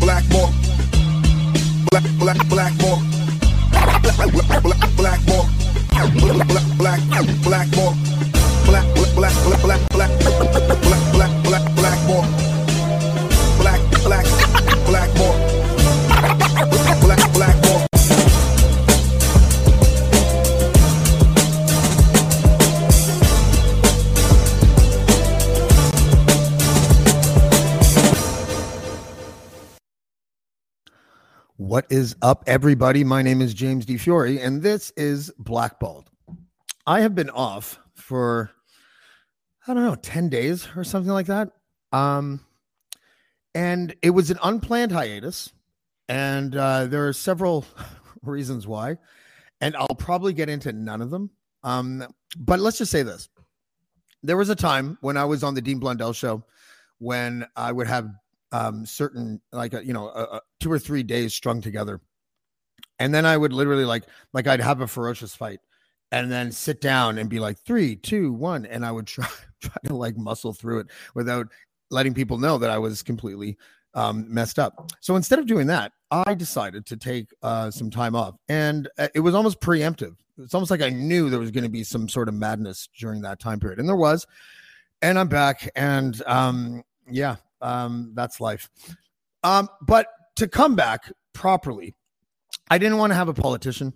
Black, black. Black, black, black, Blackmore. Black, black, Blackmore. Black, black, black, black, black, black, black, black, black, Blackmore. Black, black, Blackmore. Black, Blackmore. What is up, everybody? My name is James Di Fiore, and this is Blackballed. I have been off for, I don't know, 10 days or something like that. Um, and it was an unplanned hiatus, and uh, there are several reasons why, and I'll probably get into none of them. Um, but let's just say this there was a time when I was on the Dean Blundell show when I would have um, certain like a, you know two or three days strung together, and then I would literally like like I'd have a ferocious fight, and then sit down and be like three, two, one, and I would try try to like muscle through it without letting people know that I was completely um, messed up. So instead of doing that, I decided to take uh, some time off, and uh, it was almost preemptive. It's almost like I knew there was going to be some sort of madness during that time period, and there was. And I'm back, and um, yeah, um, that's life. Um, but to come back properly, I didn't want to have a politician.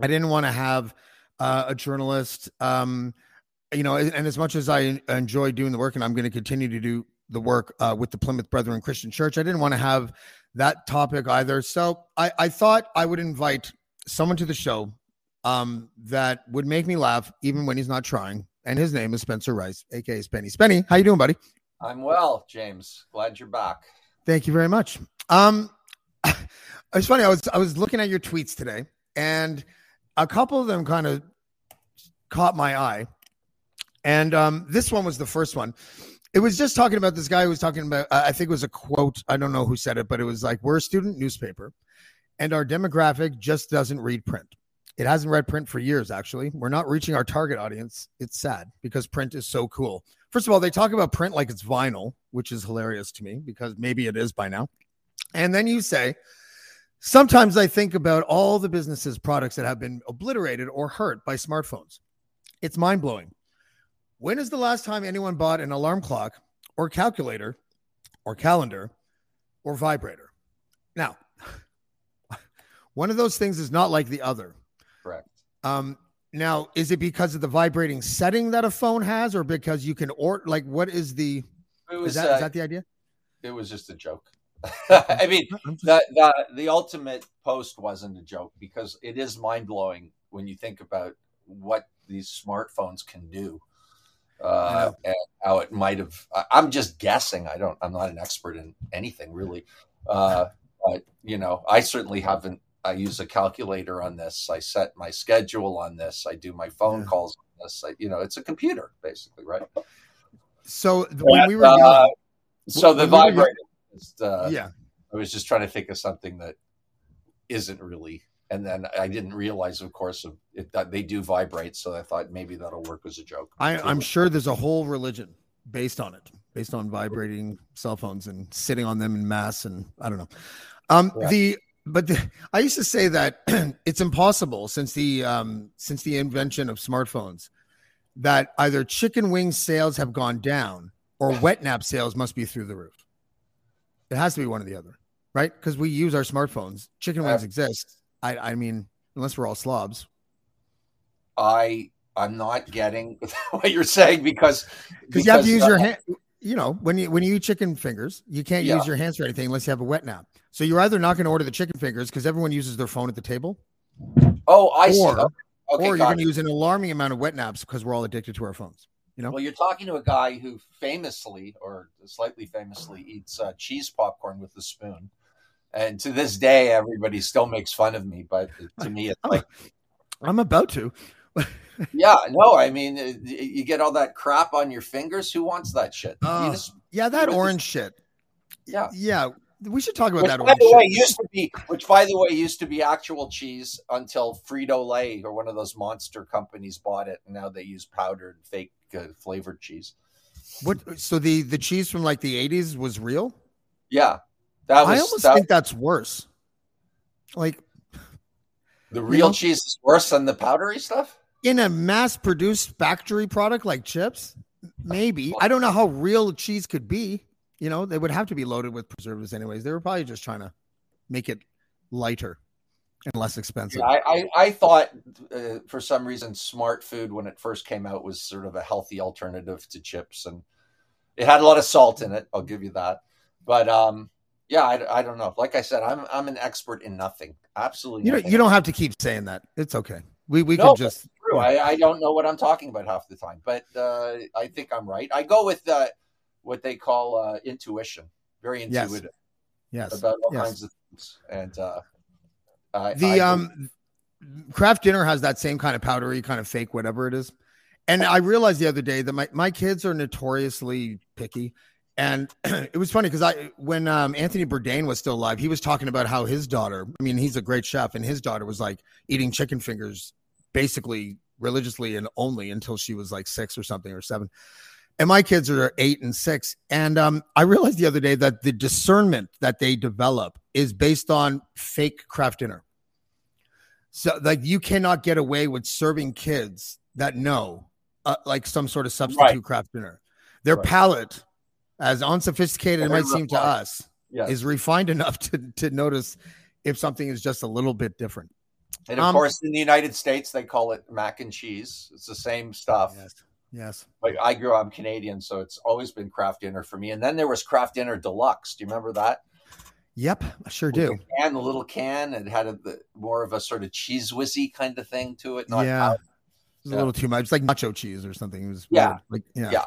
I didn't want to have uh, a journalist. Um, you know, and as much as I enjoy doing the work, and I'm going to continue to do the work uh, with the Plymouth Brethren Christian Church, I didn't want to have that topic either. So I, I thought I would invite someone to the show um, that would make me laugh, even when he's not trying. And his name is Spencer Rice, aka Spenny. Spenny, how you doing, buddy? I'm well, James. Glad you're back. Thank you very much. Um, it's funny. I was I was looking at your tweets today, and a couple of them kind of caught my eye. And um, this one was the first one. It was just talking about this guy who was talking about. I think it was a quote. I don't know who said it, but it was like, "We're a student newspaper, and our demographic just doesn't read print. It hasn't read print for years. Actually, we're not reaching our target audience. It's sad because print is so cool. First of all, they talk about print like it's vinyl, which is hilarious to me because maybe it is by now. And then you say, sometimes I think about all the businesses' products that have been obliterated or hurt by smartphones. It's mind blowing. When is the last time anyone bought an alarm clock or calculator or calendar or vibrator? Now, one of those things is not like the other. Correct. Um, now, is it because of the vibrating setting that a phone has, or because you can or like what is the was is that, uh, is that the idea? it was just a joke. I mean, the, the the ultimate post wasn't a joke because it is mind blowing when you think about what these smartphones can do. Uh, and how it might have. I'm just guessing. I don't. I'm not an expert in anything really. Uh, but you know, I certainly haven't. I use a calculator on this. I set my schedule on this. I do my phone Yeah. calls on this. I, you know, it's a computer basically, right? So th- when we were Uh, young, So the when we were vibrator. Just, uh, yeah, I was just trying to think of something that isn't really, and then I didn't realize, of course, of it, that they do vibrate. So I thought maybe that'll work as a joke. I, I'm sure there's a whole religion based on it, based on vibrating cell phones and sitting on them in mass, and I don't know. Um, Correct. the but the, I used to say that it's impossible since the um, since the invention of smartphones that either chicken wing sales have gone down or wet nap sales must be through the roof. It has to be one or the other, right? Because we use our smartphones. Chicken wings Uh, exist. I, I mean, unless we're all slobs. I I'm not getting what you're saying because because you have to use your uh, hand. You know, when you when you eat chicken fingers, you can't Yeah. use your hands for anything unless you have a wet nap. So you're either not going to order the chicken fingers because everyone uses their phone at the table, Oh, I see. or Okay, or you're going to use an alarming amount of wet naps because we're all addicted to our phones. You know, Well, you're talking to a guy who famously, or slightly famously, eats uh, cheese popcorn with a spoon. And to this day, everybody still makes fun of me. But to me, it's like, I'm about to. yeah, no, I mean, uh, you get all that crap on your fingers. Who wants that shit? Oh, just- yeah, that orange shit. yeah. Yeah, we should talk about Which, that by the way, shit. used to be, which by the way, used to be actual cheese until Frito Lay or one of those monster companies bought it, and now they use powdered, fake uh, flavored cheese. What? So the the cheese from like the 80s was real? Yeah, that was I almost that- think that's worse. Like the real know? cheese is worse than the powdery stuff. in a mass produced factory product like chips, maybe. I don't know how real cheese could be. You know, they would have to be loaded with preservatives anyways. They were probably just trying to make it lighter and less expensive. I, I, I thought uh, for some reason Smartfood when it first came out was sort of a healthy alternative to chips and it had a lot of salt in it. I'll give you that. But um, yeah, I, I don't know. Like I said, I'm I'm an expert in nothing. Absolutely. You don't, you don't have to keep saying that. It's okay. We we No, can just True. I, I don't know what I'm talking about half the time, but uh, I think I'm right. I go with uh, what they call uh, intuition. Very Yes. intuitive yes. about all yes. kinds of things. And uh, I, The I- um Kraft Dinner has that same kind of powdery kind of fake whatever it is. And I realized the other day that my, my kids are notoriously picky. And it was funny because I when um, Anthony Bourdain was still alive, he was talking about how his daughter, I mean, he's a great chef, and his daughter was like eating chicken fingers basically religiously and only until she was like six or something or seven. And my kids are eight and six. And um, I realized the other day that the discernment that they develop is based on fake Kraft Dinner. So, like, you cannot get away with serving kids that know, uh, like, some sort of substitute Right. Kraft Dinner. Their Right. palate, as unsophisticated it might seem to us, yes. is refined enough to to notice if something is just a little bit different. and of um, course, in the United States, they call it mac and cheese. It's the same stuff. Yes. Yes. But I grew up Canadian, so it's always been Kraft Dinner for me. And then there was Kraft Dinner deluxe. Do you remember that? Yep. I sure do. And the little can, it had a, the, more of a sort of cheese whizzy kind of thing to it. Not Yeah. powder. It was a little too much. It's like nacho cheese or something. It was Yeah. Like yeah. Yeah.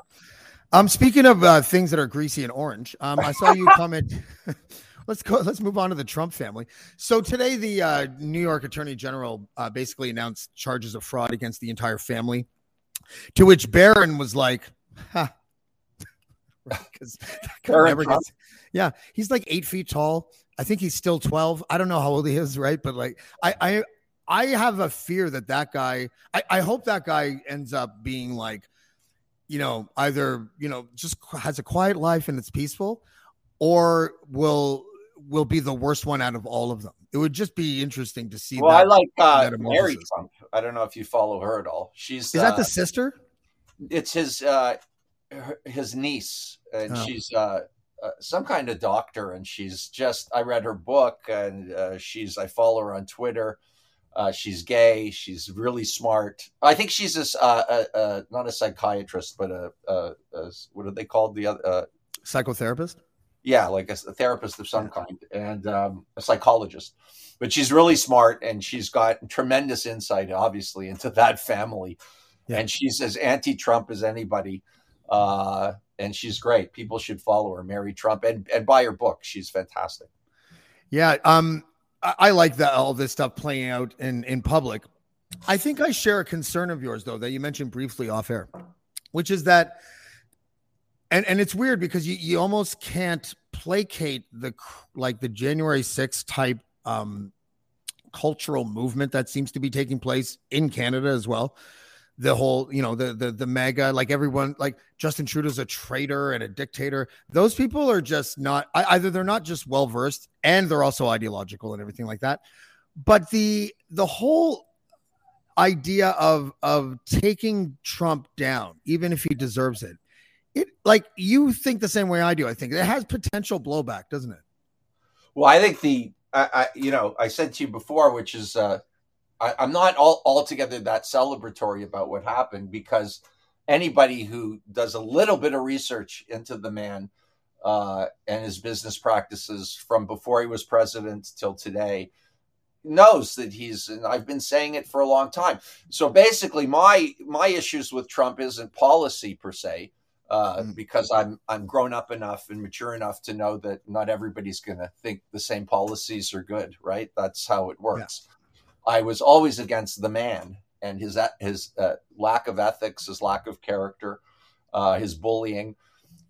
Um, speaking of uh, things that are greasy and orange, um, I saw you comment. let's go. Let's move on to the Trump family. So today, the uh, New York Attorney General uh, basically announced charges of fraud against the entire family. To which Barron was like, "Ha." Because never gets. Yeah, he's like eight feet tall. I think he's still twelve. I don't know how old he is, right? But like, I, I, I have a fear that that guy. I, I hope that guy ends up being like, you know, either you know just has a quiet life and it's peaceful, or will will be the worst one out of all of them. It would just be interesting to see. Well, that. I like uh. Mary Trump. I don't know if you follow her at all. She's Is that uh, the sister? it's his uh her- his niece and Oh. she's uh, uh some kind of doctor and she's just i read her book and uh, she's i follow her on twitter uh she's gay. She's really smart. I think she's this uh, not a psychiatrist but a, a, a what are they called? The other uh Psychotherapist. yeah like a, a therapist of some kind and um, a psychologist. But she's really smart and she's got tremendous insight obviously into that family. Yeah. and she's as anti-trump as anybody uh, and she's great. People should follow her. Mary trump and, and buy her book. She's fantastic. Yeah. Um, I, like that all this stuff playing out in in public. I think I share a concern of yours though that you mentioned briefly off air, which is that, and and it's weird because you you almost can't placate the like the January 6th type um cultural movement that seems to be taking place in Canada as well. The whole, you know, the the the MAGA, like everyone, like Justin Trudeau's a traitor and a dictator. Those people are just not either they're not just well versed and they're also ideological and everything like that. But the the whole idea of of taking Trump down, even if he deserves it, it like you think the same way I do. I think it has potential blowback, doesn't it? well i think the I, I you know i said to you before which is uh I, i'm not all altogether that celebratory about what happened because anybody who does a little bit of research into the man uh, and his business practices from before he was president till today knows that he's and I've been saying it for a long time. So basically my my issues with Trump isn't policy per se. Uh, mm. because I'm I'm grown up enough and mature enough to know that not everybody's going to think the same policies are good, right? That's how it works. Yeah. I was always against the man and his his uh, lack of ethics, his lack of character, uh, his bullying.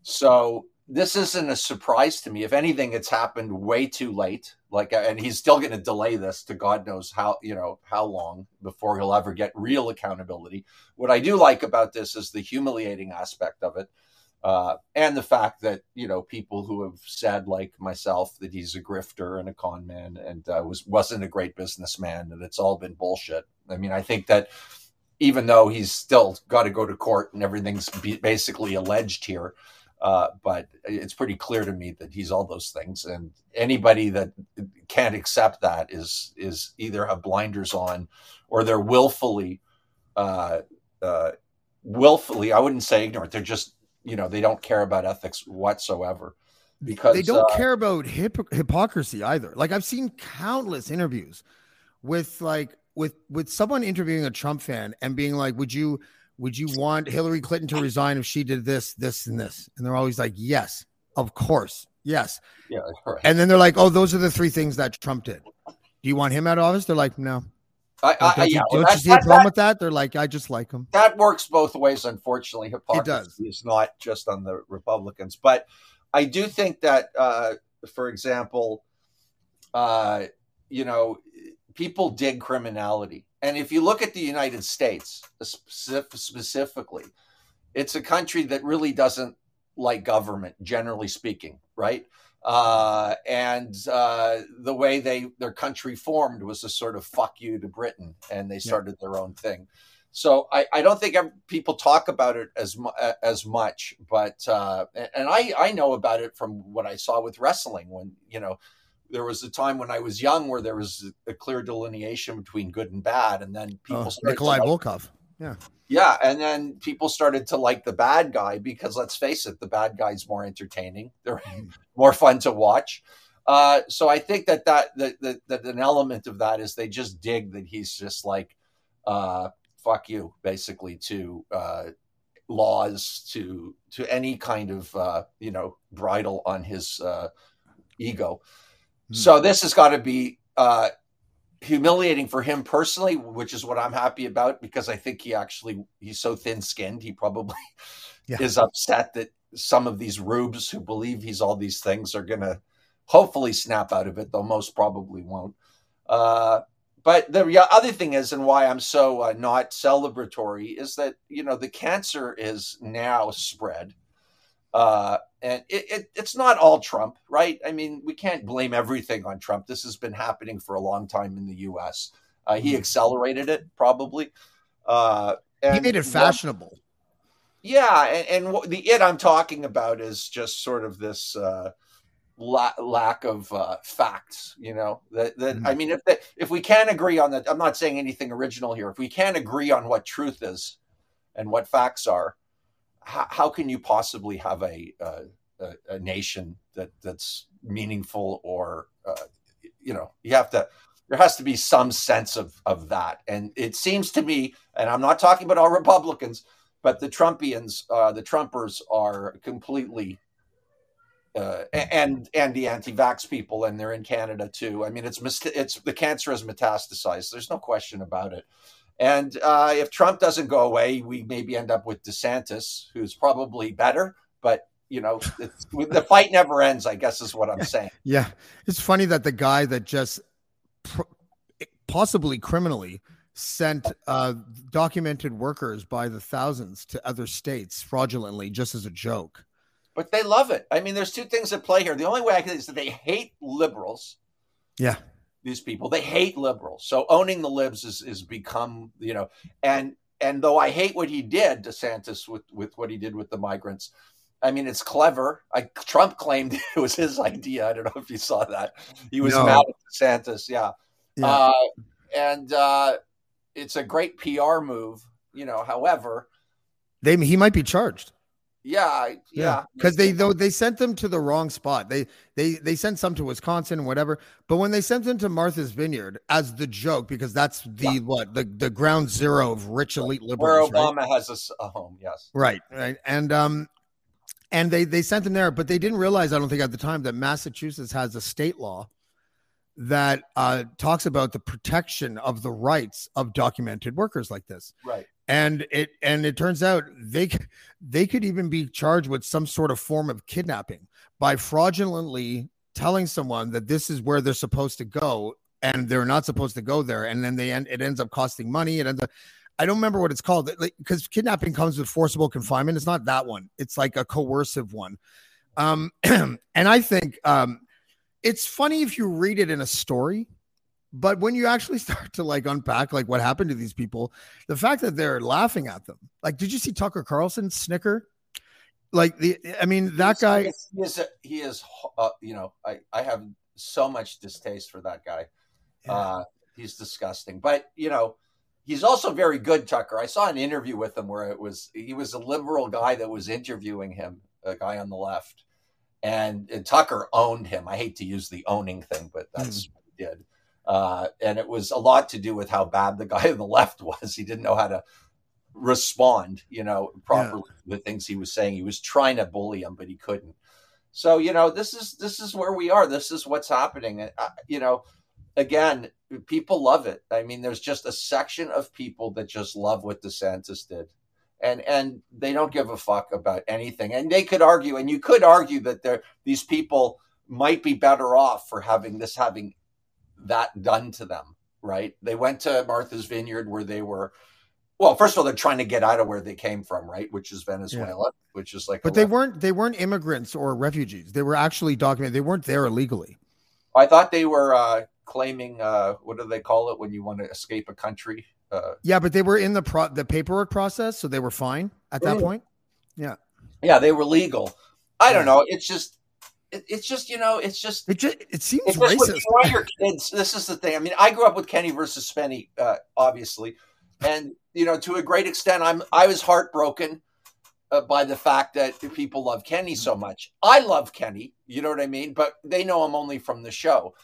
So this isn't a surprise to me. If anything, it's happened way too late. Like, and he's still going to delay this to God knows how, you know, how long before he'll ever get real accountability. What I do like about this is the humiliating aspect of it. Uh, and the fact that you know people who have said like myself that he's a grifter and a con man and uh, was wasn't a great businessman and it's all been bullshit. I mean, I think that even though he's still got to go to court and everything's basically alleged here, uh, but it's pretty clear to me that he's all those things, and anybody that can't accept that is is either have blinders on, or they're willfully, uh, uh, willfully. I wouldn't say ignorant. They're just you know they don't care about ethics whatsoever because they don't uh, care about hip- hypocrisy either. Like I've seen countless interviews with like with with someone interviewing a Trump fan and being like, "Would you?" would you want Hillary Clinton to resign if she did this, this, and this? And they're always like, yes, of course, yes. Yeah, right. And then they're like, oh, those are the three things that Trump did. Do you want him out of office? They're like, no. I, I, don't, yeah, don't you see a problem with that? They're like, I just like him. That works both ways, unfortunately. Hypocrisy is not just on the Republicans. But I do think that, uh, for example, uh, you know, people dig criminality. And if you look at the United States specifically, it's a country that really doesn't like government, generally speaking, right? Uh, and uh, the way they their country formed was a sort of fuck you to Britain, and they started yeah. their own thing. So I, I don't think people talk about it as as much, but uh, and I I know about it from what I saw with wrestling when you know there was a time when I was young where there was a clear delineation between good and bad, and then people oh, Nikolai like, Volkov. Yeah. Yeah. And then people started to like the bad guy because let's face it, the bad guy's more entertaining. They're mm-hmm. more fun to watch. Uh, so I think that that, that that that an element of that is they just dig that he's just like, uh, fuck you, basically to uh, laws, to to any kind of uh, you know bridle on his uh, ego. Hmm. So this has got to be uh, humiliating for him personally, which is what I'm happy about because I think he actually he's so thin-skinned. He probably yeah. is upset that some of these rubes who believe he's all these things are going to hopefully snap out of it, though most probably won't. Uh, but the other thing is, and why I'm so uh, not celebratory, is that you know the cancer is now spread uh, and it, it, it's not all Trump, right? I mean, we can't blame everything on Trump. This has been happening for a long time in the U.S. Uh, he mm-hmm. accelerated it, probably. Uh, he made it fashionable. Yeah, and, and what, the it I'm talking about is just sort of this uh, la- lack of uh, facts. You know, that, that mm-hmm. I mean, if if we can't agree on that, I'm not saying anything original here. If we can't agree on what truth is and what facts are, how, how can you possibly have a, a, a nation that that's meaningful or uh, you know you have to there has to be some sense of of that. And it seems to me and i'm not talking about all republicans but the trumpians uh, the trumpers are completely uh, and and the anti-vax people and they're in canada too. I mean it's it's the cancer has metastasized. There's no question about it and uh, if Trump doesn't go away, we maybe end up with DeSantis, who's probably better. But you know, the fight never ends. I guess is what I'm saying. Yeah, it's funny that the guy that just possibly criminally sent uh, documented workers by the thousands to other states fraudulently, just as a joke. But they love it. I mean, there's two things at play here. The only way I can is that they hate liberals. Yeah these people. They hate liberals. So owning the libs is is become, you know, and and though I hate what he did, DeSantis with with what he did with the migrants, I mean it's clever. I Trump claimed it was his idea. I don't know if you saw that. He was no. mad at DeSantis, yeah. yeah. Uh, and uh, it's a great PR move, you know. However, they he might be charged. Yeah, I- yeah, because they though they sent them to the wrong spot. They they they sent some to Wisconsin and whatever. But when they sent them to Martha's Vineyard as the joke, because that's the Yeah. what the the ground zero of rich elite where liberals, right? Obama has a home. Yes. Right, right, and um, and they they sent them there, but they didn't realize, I don't think at the time, that Massachusetts has a state law that uh, talks about the protection of the rights of documented workers like this Right. And it and it turns out they they could even be charged with some sort of form of kidnapping by fraudulently telling someone that this is where they're supposed to go and they're not supposed to go there. And then they end it ends up costing money. It ends up I don't remember what it's called because kidnapping comes with forcible confinement. It's not that one. It's like a coercive one. Um and I think um it's funny if you read it in a story but when you actually start to like unpack like what happened to these people the fact that they're laughing at them like did you see tucker carlson snicker like the i mean that He's- guy He is. a- He is. Uh, you know, I I have so much distaste for that guy. Uh, he's disgusting. But you know, he's also very good, Tucker. I saw an interview with him where it was he was a liberal guy that was interviewing him, a guy on the left, and, and Tucker owned him. I hate to use the owning thing, but that's what he did. Uh, and it was a lot to do with how bad the guy on the left was. He didn't know how to respond, you know, properly to the things he was saying. He was trying to bully him, but he couldn't. So you know, this is this is where we are. This is what's happening. Uh, you know, again, people love it. I mean, there's just a section of people that just love what DeSantis did. And and they don't give a fuck about anything. And they could argue, and you could argue that there these people might be better off for having this having that done to them, right? They went to Martha's Vineyard where they were well, first of all, they're trying to get out of where they came from, right? Which is Venezuela, which is like but they left- weren't they weren't immigrants or refugees they were actually documented they weren't there illegally I thought they were uh, claiming uh, what do they call it when you want to escape a country? Uh, yeah but they were in the pro the paperwork process so they were fine at that point yeah, yeah they were legal. I don't know. It's just, it, it's just you know, it's just. it just it seems It's racist you your kids. This is the thing. I mean, I grew up with Kenny versus Spenny, uh, obviously, and you know, to a great extent, I'm I was heartbroken uh, by the fact that people love Kenny so much. I love Kenny, you know what I mean, but they know him only from the show,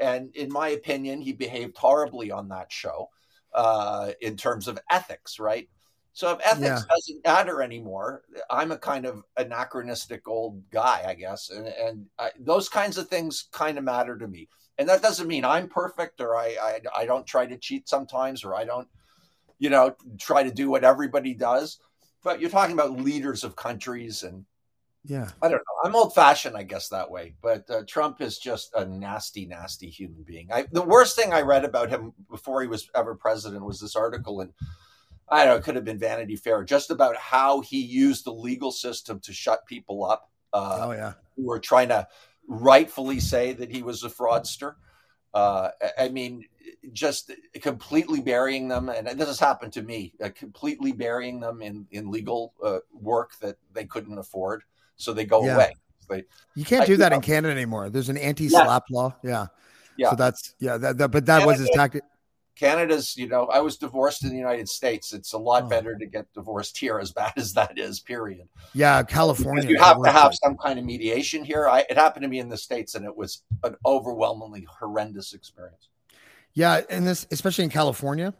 and in my opinion, he behaved horribly on that show uh, in terms of ethics, right? So if ethics Yeah. doesn't matter anymore, I'm a kind of anachronistic old guy, I guess, and and I, those kinds of things kind of matter to me. And that doesn't mean I'm perfect, or I, I I don't try to cheat sometimes, or I don't, you know, try to do what everybody does. But you're talking about leaders of countries, and yeah I don't know. I'm old fashioned, I guess, that way. But uh, Trump is just a nasty, nasty human being. I, the worst thing I read about him before he was ever president was this article in, I don't know, it could have been Vanity Fair, just about how he used the legal system to shut people up uh, oh yeah who were trying to rightfully say that he was a fraudster. Uh, I- mean, just completely burying them, and this has happened to me, uh, completely burying them in in legal uh, work that they couldn't afford, so they go Yeah. away. They, you can't I- do that yeah. in canada anymore there's an anti-SLAPP law yeah Yeah. so that's yeah that, that but that was his tactic Canada's, you know, I was divorced in the United States. It's a lot Oh. better to get divorced here, as bad as that is. Period. yeah Because california you is the have to have some kind of mediation here. I, it happened to me in the states, and it was an overwhelmingly horrendous experience. Yeah, and this especially in California,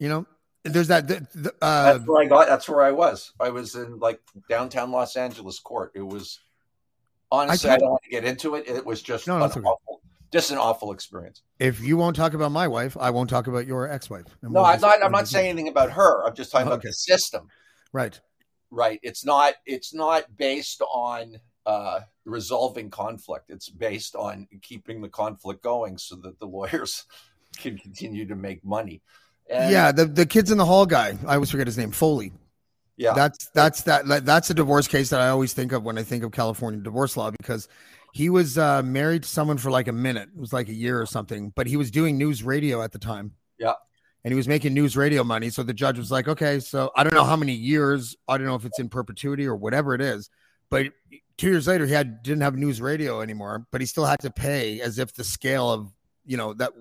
you know, there's that. The, the, uh, that's where I got. That's where I was. I was in like downtown Los Angeles court. It was honestly. I, can't- don't want to get into it. It was just No, an awful, just an awful experience. if you won't talk about my wife, I won't talk about your ex-wife. And No, we'll I'm not. I'm not saying anything about her. I'm just talking about the system. right. Right. It's not. It's not based on uh, resolving conflict. It's based on keeping the conflict going so that the lawyers can continue to make money. And, yeah, the the kids in the hall guy. I always forget his name. Foley. Yeah. That's that's that that- that's a divorce case that I always think of when I think of California divorce law because he was uh, married to someone for like a minute. It was like a year or something, but he was doing news radio at the time. Yeah. And he was making news radio money. So the judge was like, okay, so I don't know how many years. I don't know if it's in perpetuity or whatever it is. But two years later, he had didn't have news radio anymore, but he still had to pay as if the scale of you know that.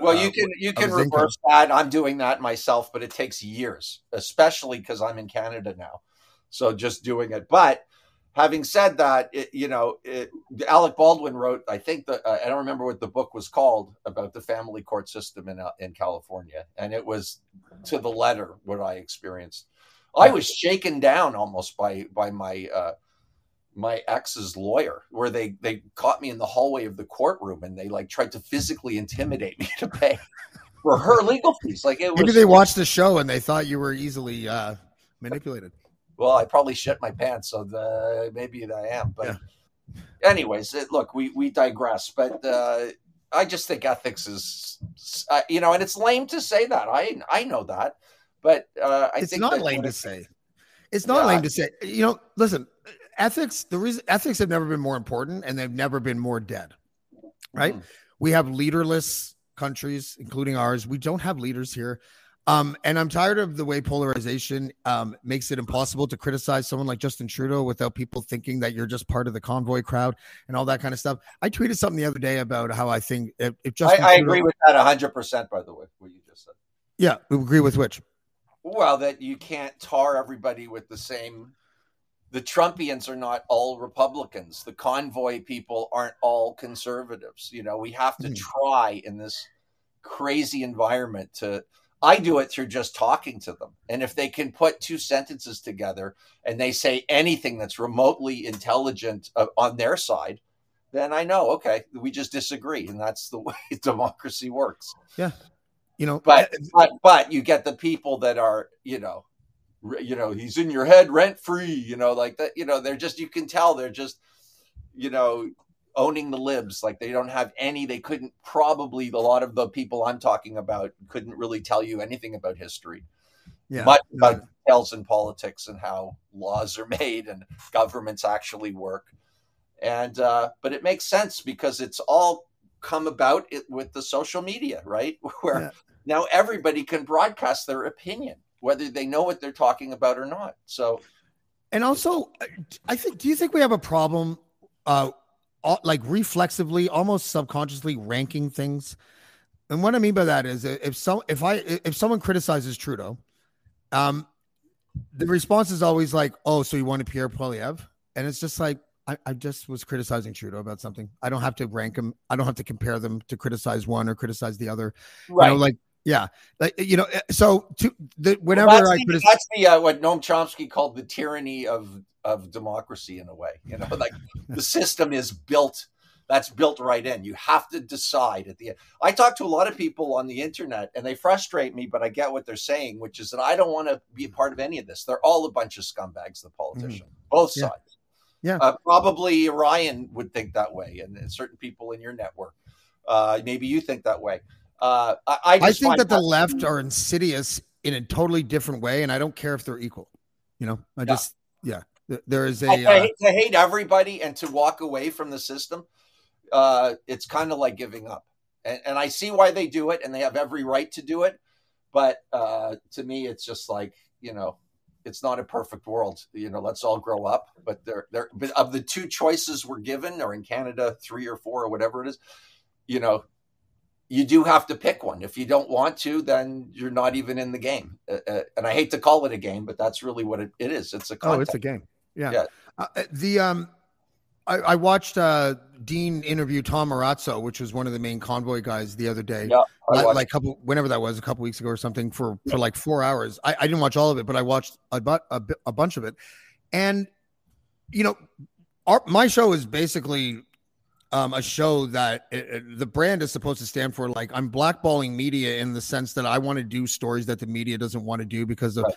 Well, uh, you can you can income. reverse that. I'm doing that myself, but it takes years, especially because I'm in Canada now. So just doing it. But having said that, it, you know, it, Alec Baldwin wrote, I think that uh, I don't remember what the book was called about the family court system in uh, in California, and it was to the letter what I experienced. I was shaken down almost by by my uh, my ex's lawyer, where they they caught me in the hallway of the courtroom and they like tried to physically intimidate me to pay for her legal fees. Like it was, Maybe they watched the show and they thought you were easily uh, manipulated. Well, I probably shit my pants, so the, maybe I am. But, anyways, it, look, we we digress. But uh, I just think ethics is, uh, you know, and it's lame to say that. I I know that, but uh, I it's think not lame to say. It's not Yeah. lame to say. You know, listen, ethics. The reason ethics have never been more important, and they've never been more dead. Right? Mhm. We have leaderless countries, including ours. We don't have leaders here. Um, and I'm tired of the way polarization um, makes it impossible to criticize someone like Justin Trudeau without people thinking that you're just part of the convoy crowd and all that kind of stuff. I tweeted something the other day about how I think if, if I, Justin I Trudeau- agree with that hundred percent. By the way, what you just said. yeah, we agree with which. Well, that you can't tar everybody with the same. The Trumpians are not all Republicans. The convoy people aren't all conservatives. You know, we have to Mhm. try in this crazy environment to. I do it through just talking to them. And if they can put two sentences together and they say anything that's remotely intelligent uh, on their side, then I know, okay, we just disagree. And that's the way democracy works Yeah. You know, but but but you get the people that are you know you know he's in your head rent free you know like that you know they're just you can tell they're just you know owning the libs like they don't have any they couldn't probably a lot of the people i'm talking about couldn't really tell you anything about history yeah, much no, about details in politics and how laws are made and governments actually work and uh but it makes sense because it's all come about it with the social media right where Yeah. now everybody can broadcast their opinion whether they know what they're talking about or not so And also, I think. Do you think we have a problem, uh, like reflexively, almost subconsciously ranking things? And what I mean by that is, if some, if I, if someone criticizes Trudeau, um, the response is always like, "Oh, so you wanted Pierre Poilievre?" And it's just like, I, I just was criticizing Trudeau about something. I don't have to rank them. I don't have to compare them to criticize one or criticize the other. You know, like, yeah, like you know. So to the whenever Well, that's I the, that's the uh, what Noam Chomsky called the tyranny of of democracy in a way. You know, like the system is built. That's built right in. You have to decide at the end. I talk to a lot of people on the internet, and they frustrate me, but I get what they're saying, which is that I don't want to be a part of any of this. They're all a bunch of scumbags, the politicians, both Mm-hmm. Yeah. sides. Yeah. Uh, probably Ryan would think that way, and certain people in your network. Uh, maybe you think that way. Uh, I, I, I think that the left are insidious in a totally different way, and I don't care if they're equal. You know, I just yeah. Th- There is a Oh, to, uh, hate, to hate everybody and to walk away from the system, uh, it's kind of like giving up. And, and I see why they do it, and they have every right to do it. But uh, to me, it's just like you know, it's not a perfect world. You know, let's all grow up. But there, there, but of the two choices we're given, or in Canada, three or four or whatever it is, you know, you do have to pick one. If you don't want to, then you're not even in the game. Uh, uh, and I hate to call it a game, but that's really what it, it is. It's a oh, it's a game. Yeah. Yeah. Uh, the um, I, I watched uh Dean interview Tom Marazzo, which was one of the main convoy guys the other day. Yeah, like, couple whenever that was a couple weeks ago or something for for like four hours I, I didn't watch all of it but i watched a, bu- a, a bunch of it and you know our, my show is basically um, a show that it, it- the brand is supposed to stand for like i'm blackballing media in the sense that i want to do stories that the media doesn't want to do because of Right.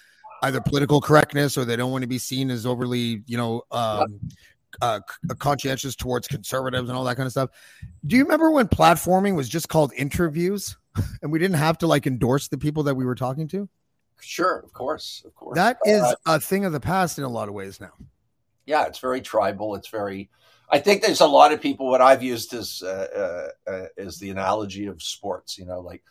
either political correctness or they don't want to be seen as overly you know um, uh, conscientious towards conservatives and all that kind of stuff. Do you remember when platforming was just called interviews and we didn't have to like endorse the people that we were talking to? Sure, of course, of course. That is Uh, a thing of the past in a lot of ways now. yeah, it's very tribal. It's very. I think there's a lot of people. What I've used as uh, uh, uh, is the analogy of sports. You know, like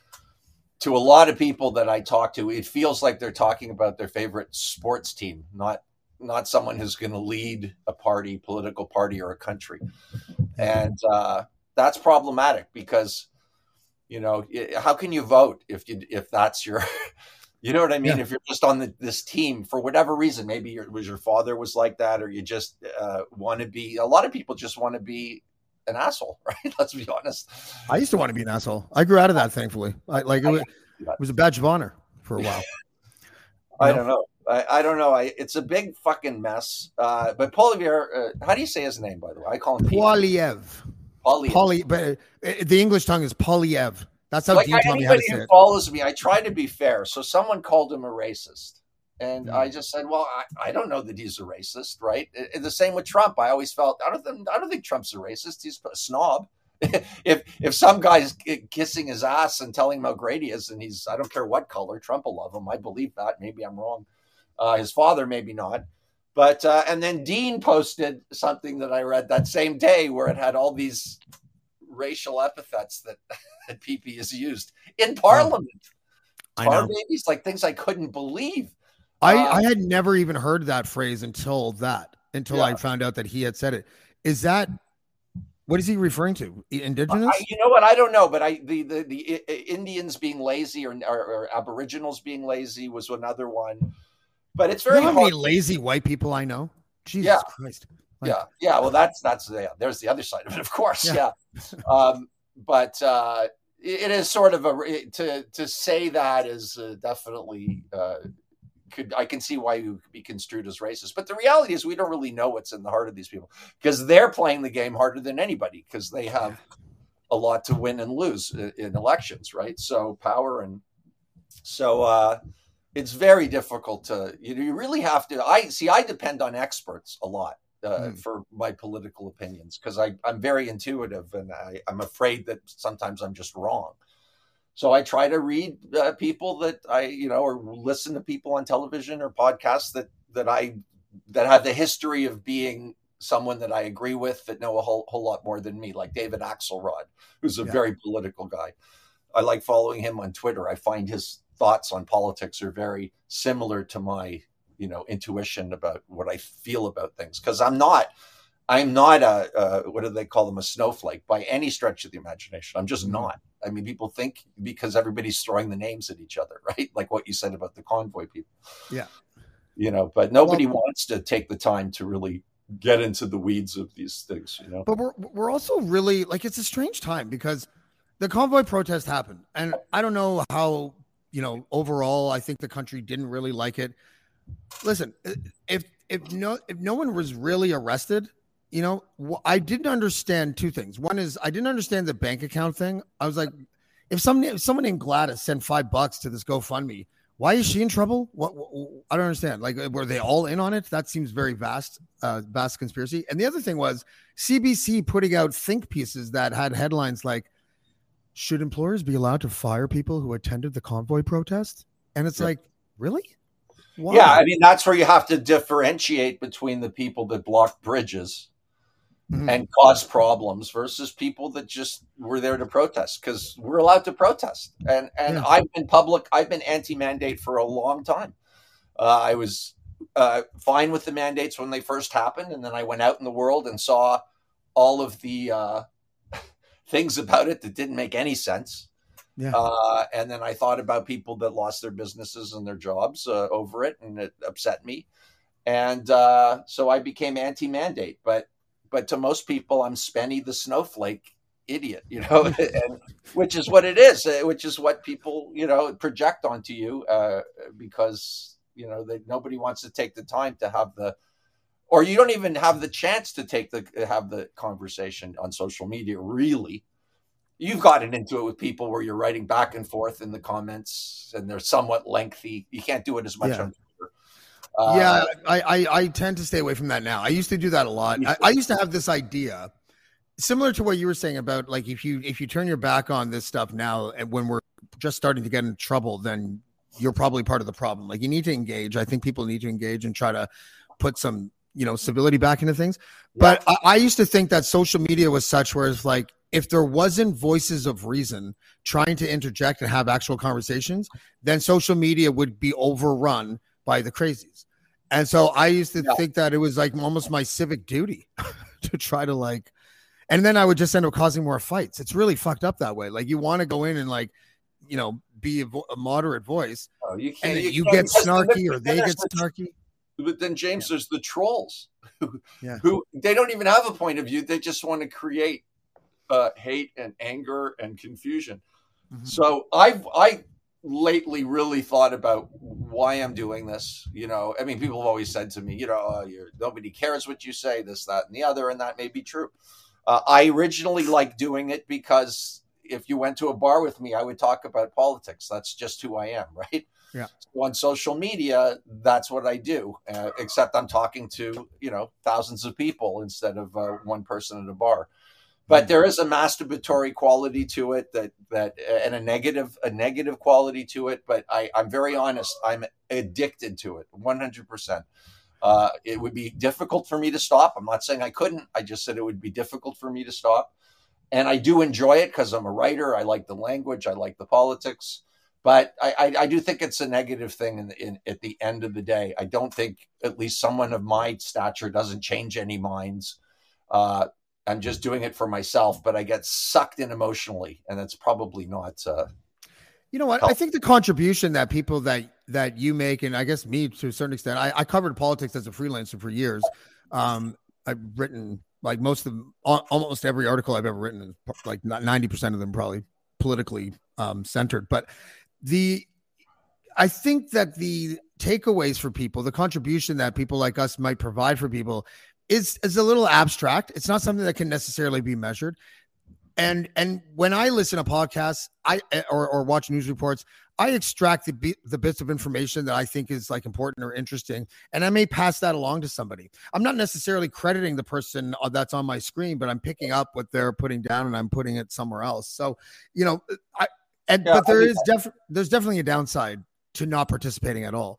to a lot of people that I talk to, it feels like they're talking about their favorite sports team, not not someone who's going to lead a party, political party, or a country, and uh, that's problematic because you know how can you vote if you if that's your You know what I mean? Yeah. If you're just on the, this team for whatever reason, maybe your, was your father was like that, or you just uh, want to be. A lot of people just want to be an asshole, right? Let's be honest. I used to want to be an asshole. I grew out of that, thankfully. I, like it was, it was a badge of honor for a while. I No. don't know. I, I don't know. I, it's a big fucking mess. Uh, but Polivier, uh, how do you say his name, by the way? I call him. Polyev. Polyev. Poly, but uh, the English tongue is Polyev. That's how like Dean taught me how to anybody say who it. follows me, I try to be fair. So someone called him a racist. And Mm. I just said, well, I, I don't know that he's a racist, right? And the same with Trump. I always felt I don't think I don't think Trump's a racist. He's a snob. if if some guy's kissing his ass and telling him how great he is, and he's I don't care what color, Trump will love him. I believe that. Maybe I'm wrong. Uh, his father, maybe not. But uh, and then Dean posted something that I read that same day where it had all these racial epithets that that PP has used in Parliament. I Tar babies, like things I couldn't believe. I, Uh, I had never even heard that phrase until that, until I found out that he had said it. Is that what is he referring to? Indigenous? I, you know what? I don't know, but I the the, the Indians being lazy or, or, or Aboriginals being lazy was another one. But it's you very know how many lazy white people I know? Jesus Yeah. Christ. Like- yeah, yeah. Well, that's that's yeah. There's the other side of it, of course. Yeah. Yeah. um, but uh, it, is sort of a to to say that is uh, definitely uh, could I can see why you could be construed as racist. But the reality is, we don't really know what's in the heart of these people because they're playing the game harder than anybody because they have a lot to win and lose i- in elections, right? So power and so uh, it's very difficult to you, you really have to. I see. I depend on experts a lot uh, Hmm. for my political opinions because I'm very intuitive and I, I'm afraid that sometimes I'm just wrong. So I try to read uh, people that I, you know, or listen to people on television or podcasts that that I that have the history of being someone that I agree with that know a whole whole lot more than me, like David Axelrod, who's a Yeah. very political guy. I like following him on Twitter. I find his thoughts on politics are very similar to my, you know, intuition about what I feel about things. Because I'm not, I'm not a, uh, what do they call them, a snowflake by any stretch of the imagination. I'm just Mhm. not. I mean, people think because everybody's throwing the names at each other, right? Like what you said about the convoy people. Yeah. You know, but nobody wants to take the time to really get into the weeds of these things. You know. But we're we're also really like it's a strange time because the convoy protest happened, and I don't know how you know overall. I think the country didn't really like it. Listen, if if no if no one was really arrested, you know, I didn't understand two things. One is I didn't understand the bank account thing. I was like, if some if someone named Gladys sent five bucks to this GoFundMe, why is she in trouble? What, what I don't understand. Like, were they all in on it? That seems very vast, uh, vast conspiracy. And the other thing was CBC putting out think pieces that had headlines like, "Should employers be allowed to fire people who attended the convoy protest?" And it's Yeah. like, really? Why? Yeah, I mean that's where you have to differentiate between the people that block bridges Mhm. and cause problems versus people that just were there to protest because we're allowed to protest. And and Yeah. I've been public. I've been anti-mandate for a long time. Uh, I was uh, fine with the mandates when they first happened, and then I went out in the world and saw all of the uh, things about it that didn't make any sense. Yeah. Uh, and then I thought about people that lost their businesses and their jobs uh, over it, and it upset me. And uh, so I became anti-mandate. But but to most people, I'm Spenny the snowflake idiot, you know, and which is what it is, uh, which is what people you know project onto you uh, because you know that nobody wants to take the time to have the or you don't even have the chance to take the have the conversation on social media really you've gotten into it with people where you're writing back and forth in the comments and they're somewhat lengthy you can't do it as much Yeah. on twitter uh, yeah, I, I I tend to stay away from that now. I used to do that a lot. I, I used to have this idea, similar to what you were saying about like if you if you turn your back on this stuff now, and when we're just starting to get in trouble, then you're probably part of the problem. Like you need to engage. I think people need to engage and try to put some you know civility back into things. But I, I used to think that social media was such where it's like if there wasn't voices of reason trying to interject and have actual conversations, then social media would be overrun by the crazies. And so I used to Yeah. think that it was like almost my civic duty to try to like, and then I would just end up causing more fights. It's really fucked up that way. Like you want to go in and like, you know, be a, vo- a moderate voice, No, you can't. you you can't get snarky or they get snarky. But then James, there's the trolls who, Yeah. who they don't even have a point of view. They just want to create uh, hate and anger and confusion. Mhm. So I've I lately really thought about why I'm doing this. You know, I mean, people have always said to me, you know, oh, you're, nobody cares what you say, this, that, and the other, and that may be true. Uh, I originally liked doing it because if you went to a bar with me, I would talk about politics. That's just who I am, right? Yeah. So on social media, that's what I do. Uh, except I'm talking to you know thousands of people instead of uh, one person at a bar. But there is a masturbatory quality to it that that and a negative a negative quality to it. But I, I'm very honest. I'm addicted to it, 100. percent uh, It would be difficult for me to stop. I'm not saying I couldn't. I just said it would be difficult for me to stop. And I do enjoy it because I'm a writer. I like the language. I like the politics. But I, I, I do think it's a negative thing in, in, at the end of the day. I don't think at least someone of my stature doesn't change any minds. Uh, I'm just doing it for myself, but I get sucked in emotionally, and that's probably not. Uh, You know what? I think the contribution that people that that you make, and I guess me to a certain extent, I, I covered politics as a freelancer for years. Um, I've written like most of almost every article I've ever written, like ninety percent of them probably politically um, centered. But the I think that the takeaways for people, the contribution that people like us might provide for people, is is a little abstract. It's not something that can necessarily be measured. And and when I listen to podcasts, I or or watch news reports, I extract the the bits of information that I think is like important or interesting, and I may pass that along to somebody. I'm not necessarily crediting the person uh, that's on my screen, but I'm picking up what they're putting down and I'm putting it somewhere else. So you know, I and Yeah, but there is def- there's definitely a downside to not participating at all.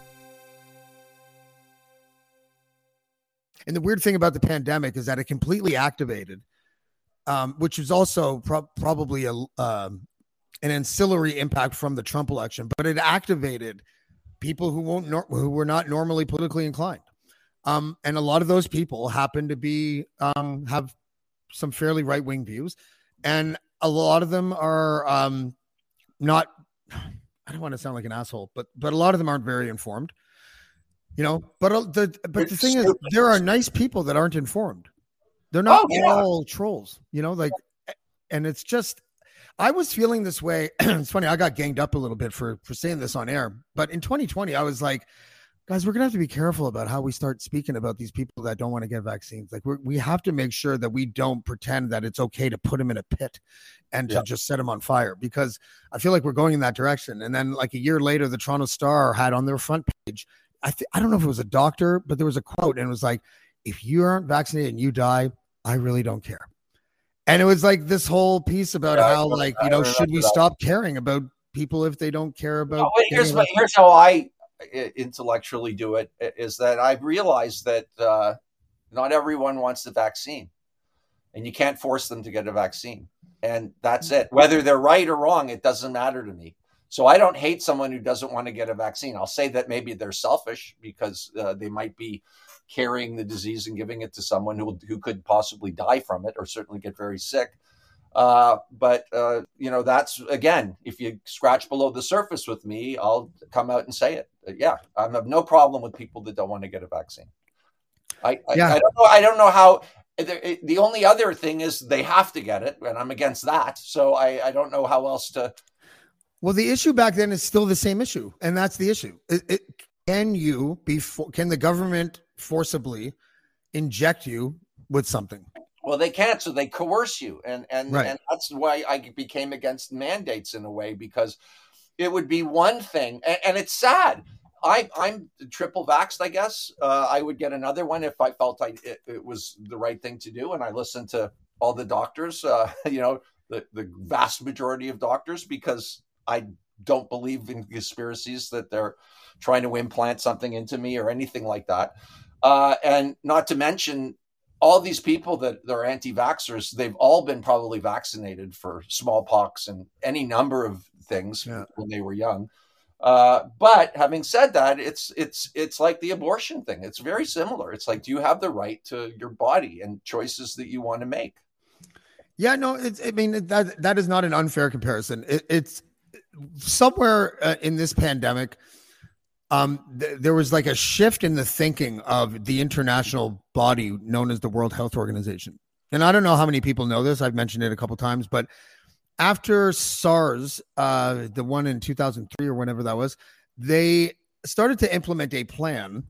And the weird thing about the pandemic is that it completely activated, um, which is also pro- probably a um, an ancillary impact from the Trump election, but it activated people who won't nor- who were not normally politically inclined, um, and a lot of those people happen to be um, have some fairly right wing views, and a lot of them are um, not. I don't want to sound like an asshole, but but a lot of them aren't very informed you know but uh, the but the thing is there are nice people that aren't informed they're not Oh, yeah. all trolls you know like and it's just i was feeling this way it's funny i got ganged up a little bit for for saying this on air but in 2020 i was like guys we're gonna have to be careful about how we start speaking about these people that don't want to get vaccines like we're, we have to make sure that we don't pretend that it's okay to put them in a pit and to Yeah. just set them on fire because i feel like we're going in that direction and then like a year later the toronto star had on their front page I th- I don't know if it was a doctor, but there was a quote and it was like, if you aren't vaccinated and you die, I really don't care. And it was like this whole piece about Yeah, how, like, you know, should we stop caring about people if they don't care about? Oh, wait, here's what, here's how I uh, intellectually do it is that I've realized that uh, not everyone wants the vaccine, and you can't force them to get a vaccine, and that's it. Whether they're right or wrong, it doesn't matter to me. So I don't hate someone who doesn't want to get a vaccine. I'll say that maybe they're selfish because uh, they might be carrying the disease and giving it to someone who who could possibly die from it or certainly get very sick. Uh, but uh, you know, that's again, if you scratch below the surface with me, I'll come out and say it. Yeah, I have no problem with people that don't want to get a vaccine. I, I, Yeah. I don't know. I don't know how. The, the only other thing is they have to get it, and I'm against that. So I, I don't know how else to. Well, the issue back then is still the same issue, and that's the issue. It, it, can you be? Can the government forcibly inject you with something. Well, they can't, so they coerce you, and and Right. and that's why I became against mandates in a way because it would be one thing, and, and it's sad. I I'm triple vaxxed, I guess. Uh, I would get another one if I felt I it, it was the right thing to do, and I listened to all the doctors. Uh, you know, the the vast majority of doctors because I don't believe in conspiracies that they're trying to implant something into me or anything like that. Uh, and not to mention all these people that are anti-vaxxers, they've all been probably vaccinated for smallpox and any number of things Yeah. when they were young. Uh, but having said that, it's it's it's like the abortion thing. It's very similar. It's like, do you have the right to your body and choices that you want to make? Yeah, no, it's. I mean that that is not an unfair comparison. It, it's somewhere uh, in this pandemic. Um, th- there was like a shift in the thinking of the international body known as the World Health Organization, and I don't know how many people know this. I've mentioned it a couple times, but after SARS, uh, the one in two thousand three or whenever that was, they started to implement a plan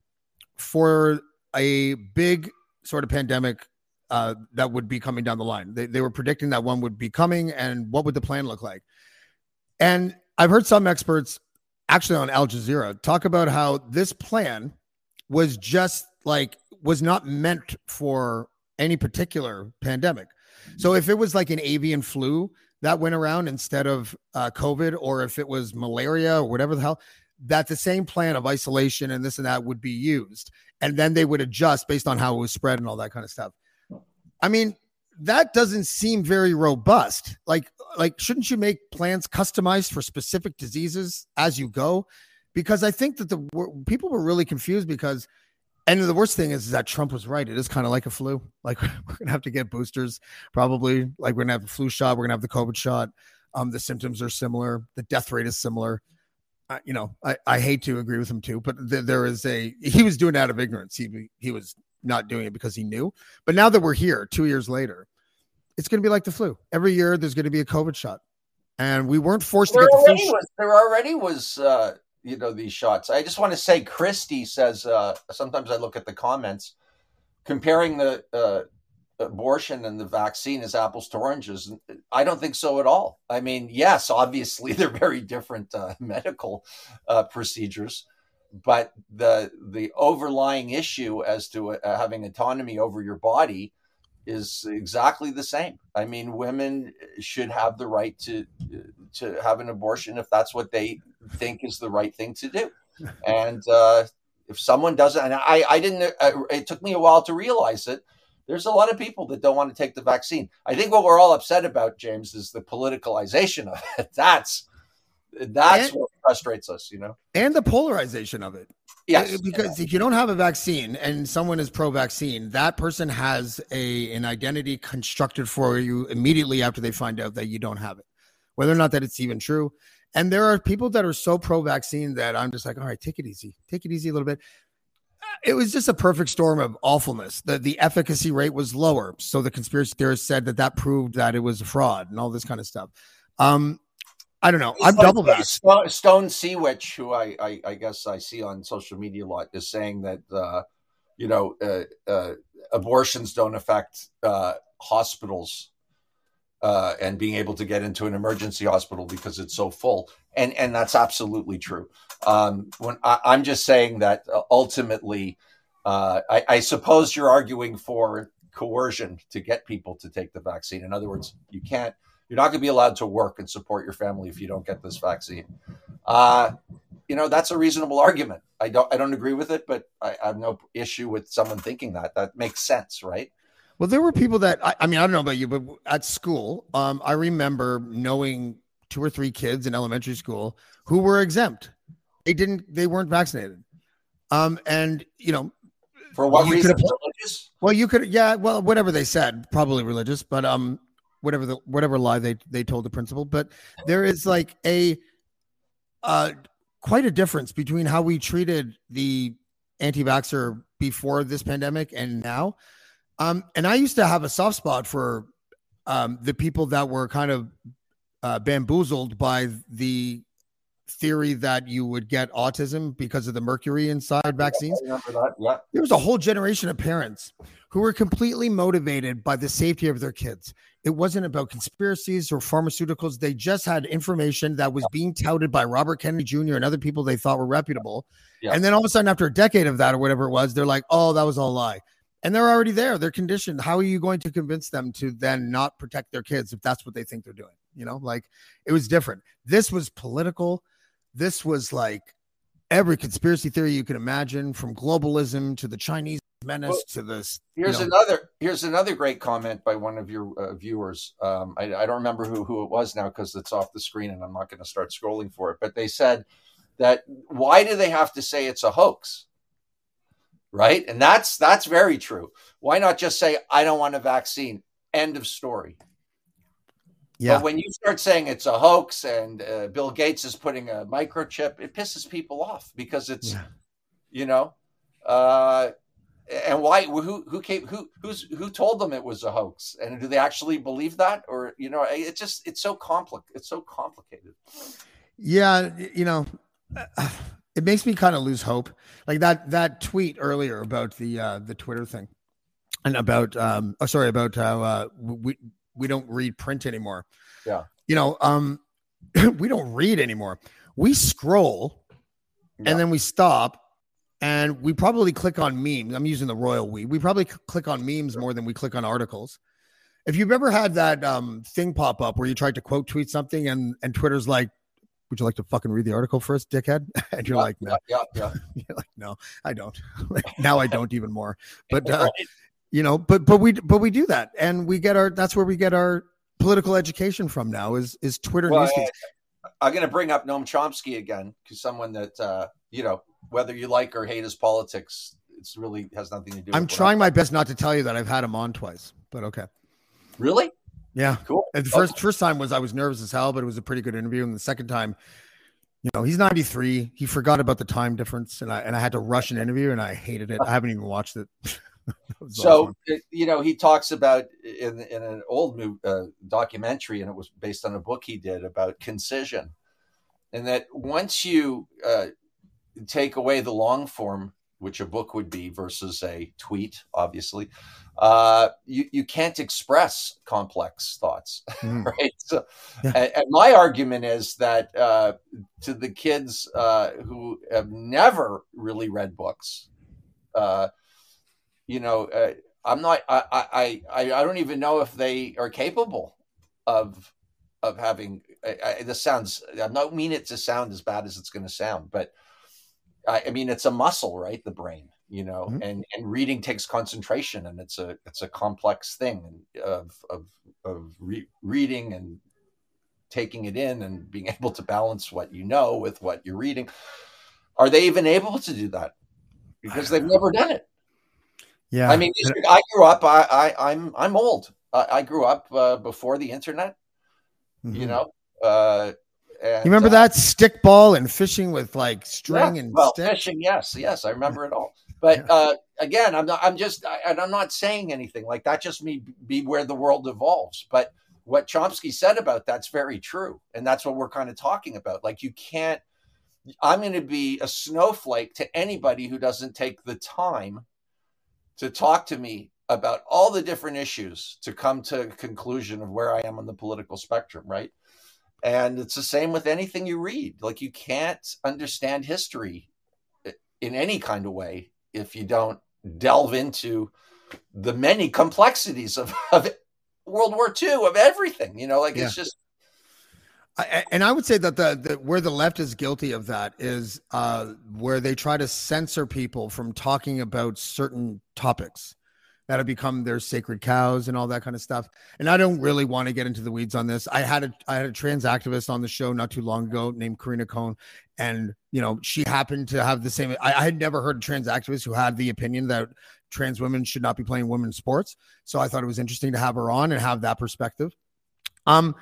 for a big sort of pandemic uh, that would be coming down the line. They, they were predicting that one would be coming, and what would the plan look like? And I've heard some experts, actually on Al Jazeera, talk about how this plan was just like was not meant for any particular pandemic. So if it was like an avian flu that went around instead of uh, COVID, or if it was malaria or whatever the hell, that the same plan of isolation and this and that would be used, and then they would adjust based on how it was spread and all that kind of stuff. I mean, that doesn't seem very robust. Like, like shouldn't you make plans customized for specific diseases as you go? Because I think that the people were really confused because, and the worst thing is, is that Trump was right. It is kind of like a flu. Like we're gonna have to get boosters, probably. Like we're gonna have the flu shot. We're gonna have the COVID shot. Um, the symptoms are similar. The death rate is similar. I, you know, I, I hate to agree with him too, but th- there is a he was doing out of ignorance. He he was not doing it because he knew. But now that we're here, two years later, it's going to be like the flu. Every year, there's going to be a COVID shot, and we weren't forced There to get the flu. was there already was uh, you know these shots. I just want to say, Christy says uh, sometimes I look at the comments comparing the uh, abortion and the vaccine as apples to oranges. I don't think so at all. I mean, yes, obviously they're very different uh, medical uh, procedures, but the the overlying issue as to uh, having autonomy over your body is exactly the same. I mean, women should have the right to to have an abortion if that's what they think is the right thing to do. And uh, if someone doesn't, and I, I didn't, uh, it took me a while to realize it. There's a lot of people that don't want to take the vaccine. I think what we're all upset about, James, is the politicalization of it. That's that's And- what frustrates us, you know. and the polarization of it. Yes, Uh, because if you don't have a vaccine and someone is pro-vaccine, that person has a an identity constructed for you immediately after they find out that you don't have it, whether or not that it's even true. And there are people that are so pro-vaccine that I'm just like, all right, take it easy, take it easy a little bit. It was just a perfect storm of awfulness. The the efficacy rate was lower, so the conspiracy theorists said that that proved that it was a fraud and all this kind of stuff. Um, I don't know. I'm like double vaxxed. Stone, Stone Sea Witch, who I, I, I guess I see on social media a lot, is saying that uh, you know uh, uh, abortions don't affect uh, hospitals uh, and being able to get into an emergency hospital because it's so full, and and that's absolutely true. Um, when I, I'm just saying that uh, ultimately, uh, I, I suppose you're arguing for coercion to get people to take the vaccine. In other words, you can't you're not going to be allowed to work and support your family if you don't get this vaccine. Uh, you know that's a reasonable argument. I don't I don't agree with it, but I, I have no issue with someone thinking that. That makes sense, right? Well, there were people that I, I mean, I don't know about you, but at school, um, I remember knowing two or three kids in elementary school who were exempt. They didn't, they weren't vaccinated. Um, and you know, For what You could reason? well, you could, yeah, well, whatever they said, probably religious, but um, whatever the whatever lie they they told the principal. But there is like a uh, quite a difference between how we treated the anti-vaxxer before this pandemic and now. Um, and I used to have a soft spot for um, the people that were kind of uh, bamboozled by the theory that you would get autism because of the mercury inside vaccines. Yeah. There was a whole generation of parents who were completely motivated by the safety of their kids. It wasn't about conspiracies or pharmaceuticals. They just had information that was being touted by Robert Kennedy Jr. and other people they thought were reputable. Yeah. And then all of a sudden, after a decade of that or whatever it was, they're like, oh, that was all a lie. And they're already there. They're conditioned. How are you going to convince them to then not protect their kids if that's what they think they're doing? You know, like it was different. This was political. This was like every conspiracy theory you can imagine from globalism to the Chinese menace Well, to this. Here's you know, another. Here's another great comment by one of your uh, viewers. Um, I, I don't remember who who it was now because it's off the screen and I'm not going to start scrolling for it. But they said that why do they have to say it's a hoax? Right, and that's that's very true. Why not just say I don't want a vaccine? End of story. yeah. But when you start saying it's a hoax and uh, Bill Gates is putting a microchip, it pisses people off because it's, Yeah. you know, uh, and why? Who who came? Who who's who told them it was a hoax? And do they actually believe that, or you know, it just it's so complex. It's so complicated. Yeah, you know, it makes me kind of lose hope. Like that that tweet earlier about the uh the Twitter thing, and about um oh sorry about how uh we we don't read print anymore. Yeah. you know, um, we don't read anymore. We scroll, Yeah. and then we stop. And we probably click on memes. I'm using the royal we. We probably c- click on memes more than we click on articles. If you've ever had that um, thing pop up where you tried to quote tweet something and and Twitter's like, "Would you like to fucking read the article first, dickhead?" And you're Yeah, like, "No." yeah, yeah. You're like, "No, I don't." like, now I don't even more. But uh, you know, but but we but we do that, and we get our. That's where we get our political education from now. Is is Twitter Well, news feeds. I'm going to bring up Noam Chomsky again because someone that uh, you know, whether you like or hate his politics, it's really has nothing to do. I'm trying my best not to tell you that I've had him on twice, but okay. Really Yeah. cool. And the first first time was I was nervous as hell, but it was a pretty good interview. And the second time, you know, he's 93. He forgot about the time difference, and I and I had to rush an interview, and I hated it. I haven't even watched it. So awful. it- you know he talks about in in an old mov- uh, documentary and it was based on a book he did about concision and that once you uh, take away the long form which a book would be versus a tweet obviously uh, you, you can't express complex thoughts Mm. right so Yeah. and, and my argument is that uh, to the kids uh, who have never really read books uh, you know, uh, I'm not. I, I I I don't even know if they are capable of of having. I, I, this sounds. I don't mean it to sound as bad as it's going to sound, but I, I mean it's a muscle, right? The brain, you know, Mhm. and and reading takes concentration, and it's a it's a complex thing of of of re- reading and taking it in and being able to balance what you know with what you're reading. Are they even able to do that? Because they've never done it. yeah. I mean, I grew up. I, I I'm I'm old. I, I grew up uh, before the internet. Mhm. You know. Uh, and, you remember uh, that stickball and fishing with like string yeah, and well, stick? fishing. Yes, yes, I remember it all. But Yeah. uh, again, I'm not. I'm just. I, and I'm not saying anything like that. Just me be where the world evolves. But what Chomsky said about that's very true, and that's what we're kind of talking about. Like you can't. I'm going to be a snowflake to anybody who doesn't take the time to talk to me about all the different issues to come to a conclusion of where I am on the political spectrum, right? And it's the same with anything you read. Like you can't understand history in any kind of way if you don't delve into the many complexities of, of World War II, of everything. You know, like it's just I- and I would say that the, the where the left is guilty of that is uh, where they try to censor people from talking about certain topics that have become their sacred cows and all that kind of stuff. And I don't really want to get into the weeds on this. I had a I had a trans activist on the show not too long ago named Karina Cohn, and you know she happened to have the same. I, I had never heard a trans activist who had the opinion that trans women should not be playing women's sports. So I thought it was interesting to have her on and have that perspective. Um,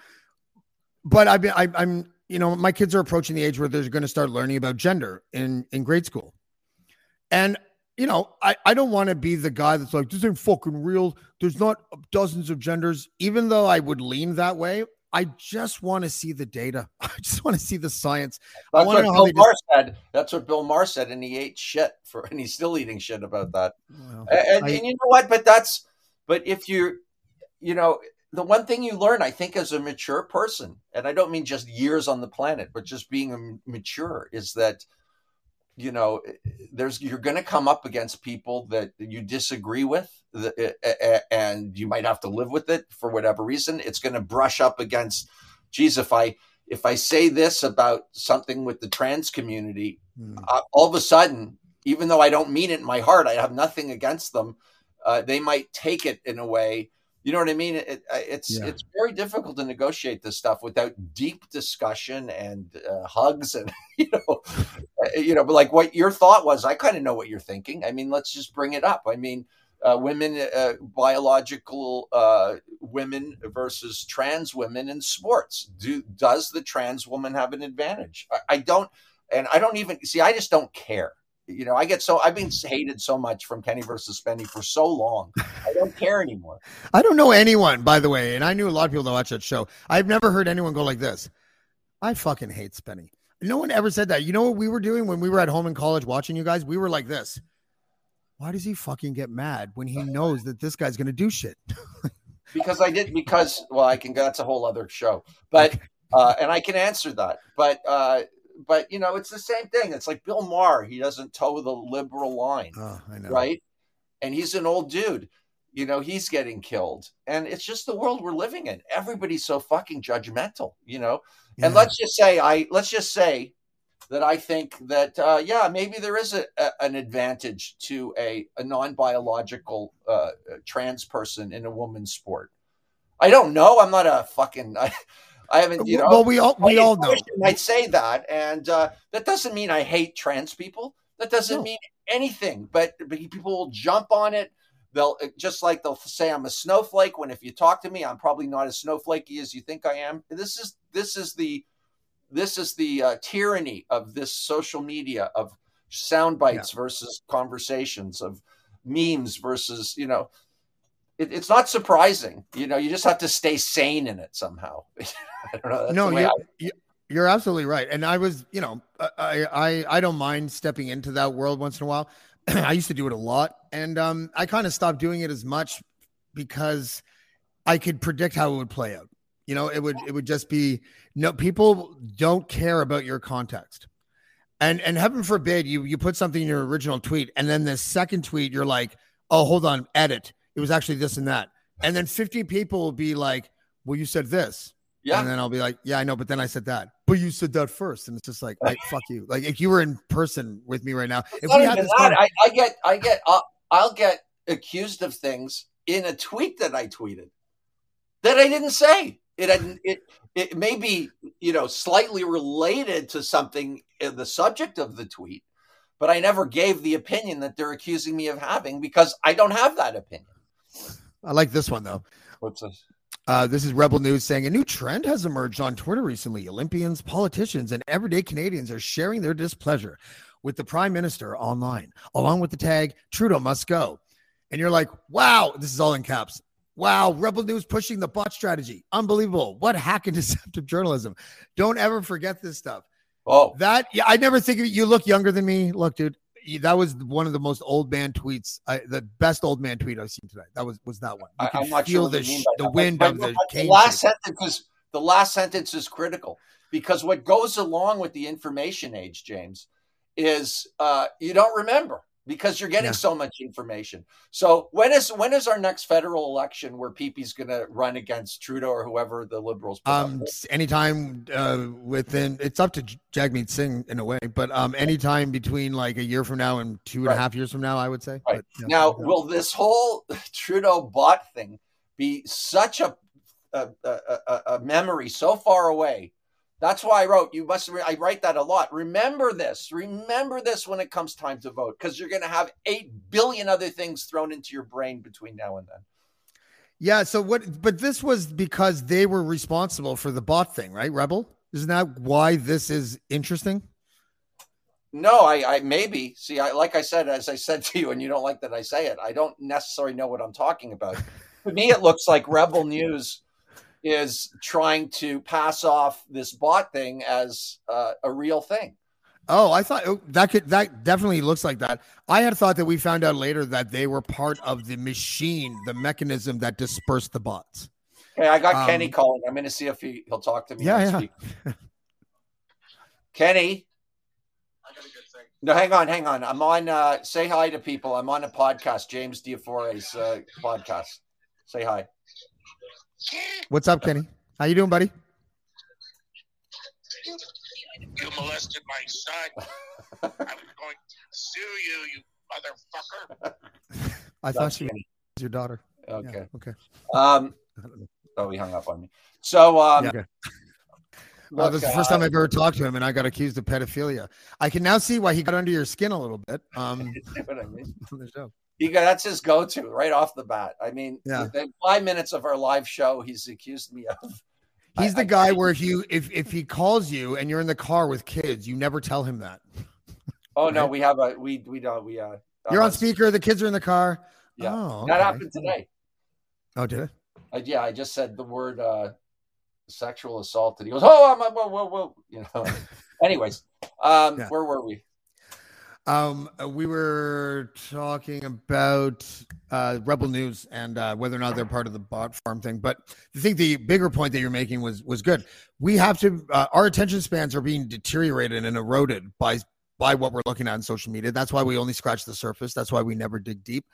but I've been, I, I'm, you know, my kids are approaching the age where they're going to start learning about gender in in grade school, and you know, I I don't want to be the guy that's like this ain't fucking real. There's not dozens of genders, even though I would lean that way. I just want to see the data. I just want to see the science. I That's want what to know how Bill they Maher said. That's what Bill Maher said, and he ate shit for, and he's still eating shit about mm, that. well, And, I- and you know what? But that's, but if you're, you know, the one thing you learn, I think, as a mature person, and I don't mean just years on the planet, but just being mature, is that, you know, there's you're going to come up against people that you disagree with, a- a- and you might have to live with it for whatever reason. It's going to brush up against, geez, if I if I say this about something with the trans community, Hmm. uh, all of a sudden, even though I don't mean it in my heart, I have nothing against them. Uh, they might take it in a way. You know what I mean? It, it, it's Yeah. it's very difficult to negotiate this stuff without deep discussion and uh, hugs and you know, uh, you know. But like what your thought was, I kind of know what you're thinking. I mean, let's just bring it up. I mean, uh, women, uh, biological uh, women versus trans women in sports. Do does the trans woman have an advantage? I, I don't, and I don't even see. I just don't care. You know, I get so I've been hated so much from Kenny versus Spenny for so long. I don't care anymore. I don't know anyone, by the way, and I knew a lot of people that watch that show. I've never heard anyone go like this. I fucking hate Spenny. No one ever said that. You know what we were doing when we were at home in college watching you guys? We were like this. Why does he fucking get mad when he knows that this guy's gonna do shit? because I did because well I can that's a whole other show but uh, and I can answer that but uh, but you know it's the same thing it's like Bill Maher he doesn't toe the liberal line Oh, I know. right and he's an old dude you know he's getting killed and it's just the world we're living in everybody's so fucking judgmental you know and let's just say I let's just say that I think that uh, yeah maybe there is a, a, an advantage to a, a non biological uh, trans person in a woman's sport. I don't know. I'm not a fucking. I, I haven't. You know. well, we all we all know. I might say that, and uh, that doesn't mean I hate trans people. That doesn't No. mean anything. But, but people will jump on it. They'll just like they'll say I'm a snowflake. When if you talk to me, I'm probably not as snowflakey as you think I am. This is this is the this is the uh, tyranny of this social media of sound bites versus conversations of memes versus you know it, it's not surprising you know you just have to stay sane in it somehow i don't know that's no, you're, I- you're absolutely right. And I was, you know, I, I I don't mind stepping into that world once in a while. I used to do it a lot, and um, I kind of stopped doing it as much because I could predict how it would play out. You know, it would it would just be no people don't care about your context. And and heaven forbid you you put something in your original tweet and then the second tweet you're like, "Oh, hold on, edit. It was actually this and that." And then 50 people will be like, "Well, you said this." yeah And then I'll be like, yeah, I know, but then I said that. But you said that first. And it's just like, like fuck you. Like if you were in person with me right now, if we had this that. I, I get i get uh, i'll get accused of things in a tweet that i tweeted that i didn't say it had, it it may be you know slightly related to something in the subject of the tweet but i never gave the opinion that they're accusing me of having because i don't have that opinion I like this one though. what's this Uh, this is Rebel News saying a new trend has emerged on Twitter recently. Olympians, politicians, and everyday Canadians are sharing their displeasure with the prime minister online, along with the tag Trudeau must go. And you're like, wow, this is all in caps. Wow, Rebel News pushing the bot strategy. Unbelievable. What hack and deceptive journalism. Don't ever forget this stuff. oh That yeah, I never think of you. Look younger than me. Look, dude, that was one of the most old man tweets. I, the best old man tweet I've seen today. That was was that one. You I, am not feel sure the sh- the wind But- of the the last shape. sentence is the last sentence is critical because what goes along with the information age, James, is uh, you don't remember because you're getting Yeah. so much information. So when is when is our next federal election where PP's going to run against Trudeau or whoever the Liberals? Um, anytime uh, within it's up to Jagmeet Singh in a way, but um, anytime between like a year from now and two and a half years from now, I would say. Right. But, yeah, Now, yeah. will this whole Trudeau bot thing be such a, a, a- a memory so far away? That's why I wrote. You must. Re- I write that a lot. Remember this. Remember this when it comes time to vote, because you're going to have eight billion other things thrown into your brain between now and then. yeah. So what? But this was because they were responsible for the bot thing, right? Rebel. Isn't that why this is interesting? No, I, I maybe see. I like I said, as I said to you, and you don't like that I say it. I don't necessarily know what I'm talking about. to me, it looks like Rebel News is trying to pass off this bot thing as uh, a real thing. Oh, I thought oh, that could that definitely looks like that. I had thought that we found out later that they were part of the machine, the mechanism that dispersed the bots. Hey, I got Um, Kenny calling. I'm going to see if he, he'll talk to me. Yeah, next yeah. week. Kenny. No, hang on, hang on. I'm on. Uh, say hi to people. I'm on a podcast, James Di Fiore's uh, podcast. Say hi. What's up, Kenny? How you doing, buddy? You molested my son. I'm going to sue you, you motherfucker. I thought That's she was your daughter. Okay. Yeah, okay. Um. I. Oh, he hung up on me. So, um, Yeah, okay. Well, this is the first uh, time I've ever talked to him, and I got accused of pedophilia. I can now see why he got under your skin a little bit. Um, you know what I mean? on the show. He got, that's his go-to right off the bat. I mean, Yeah. within five minutes of our live show, he's accused me of. He's I- the I- guy where if you if if he calls you and you're in the car with kids, you never tell him that. Oh no, we have a we we don't we uh. You're uh, on speaker. The kids are in the car. Yeah, Oh, that happened today. Oh, did it? I, yeah, I just said the word uh, sexual assault, and he goes, "Oh, I'm whoa, whoa, whoa," you know. Anyways, um, Yeah. where were we? Um, uh, we were talking about uh, Rebel News and uh, whether or not they're part of the bot farm thing. But I think the bigger point that you're making was was good. We have to. Uh, our attention spans are being deteriorated and eroded by by what we're looking at on social media. That's why we only scratch the surface. That's why we never dig deep.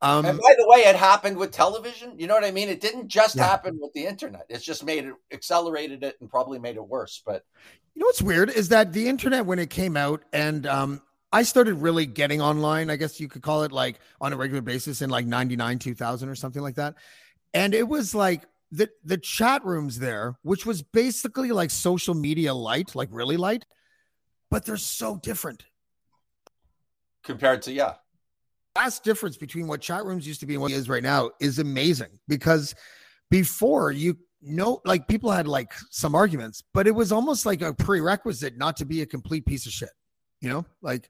Um, and by the way, it happened with television. You know what I mean? It didn't just Yeah. happen with the internet. It's just made it accelerated it and probably made it worse. But You know what's weird is that the internet, when it came out, and um, I started really getting online, I guess you could call it like on a regular basis in like 99, 2000 or something like that. And it was like the, the chat rooms there, which was basically like social media light, like really light, but they're so different. compared to yeah, Vast difference between what chat rooms used to be and what it is right now is amazing because before you know, like people had like some arguments, but it was almost like a prerequisite not to be a complete piece of shit. You know, like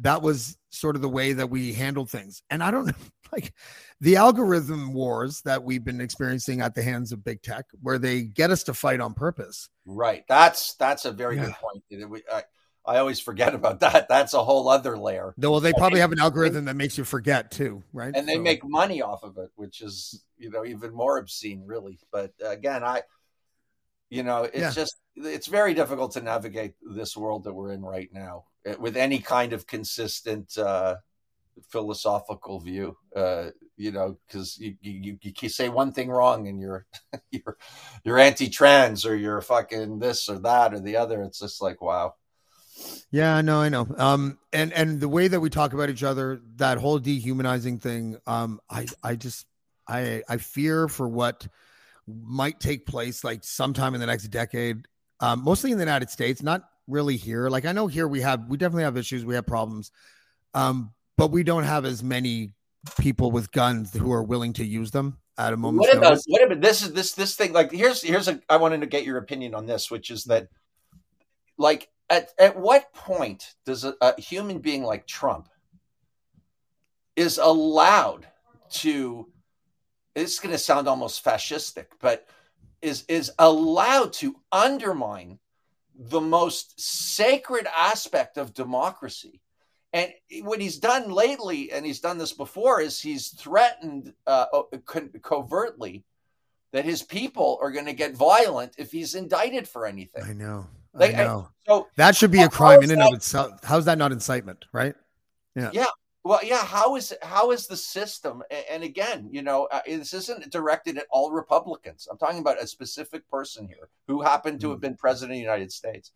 that was sort of the way that we handled things. And I don't like the algorithm wars that we've been experiencing at the hands of big tech, where they get us to fight on purpose. right. That's that's a very good point. I, I always forget about that. That's a whole other layer. Though well, they probably have an algorithm that makes you forget too, right? and they So- make money off of it, which is you know even more obscene, really. But again, I, you know, it's Yeah. just it's very difficult to navigate this world that we're in right now with any kind of consistent uh, philosophical view. Uh, you know, because you, you you you say one thing wrong and you're you're you're anti-trans or you're fucking this or that or the other. It's just like wow. Yeah, no, I know. Um, and and the way that we talk about each other, that whole dehumanizing thing, um, I I just I I fear for what might take place like sometime in the next decade, um, mostly in the United States, not really here. Like I know here we have we definitely have issues, we have problems, um, but we don't have as many people with guns who are willing to use them at a moment. What about what about this is this this thing like here's here's a I wanted to get your opinion on this, which is that like at at what point does a, a human being like Trump is allowed to it's going to sound almost fascistic, but is is allowed to undermine the most sacred aspect of democracy. And what he's done lately, and he's done this before, is he's threatened uh, co- covertly that his people are going to get violent if he's indicted for anything. I know. Like, I I- know. So, that should be a crime in and that- of itself. How's that not incitement, right? Well, yeah, how is how is the system? And again, you know, uh, this isn't directed at all Republicans. I'm talking about a specific person here who happened to have been president of the United States.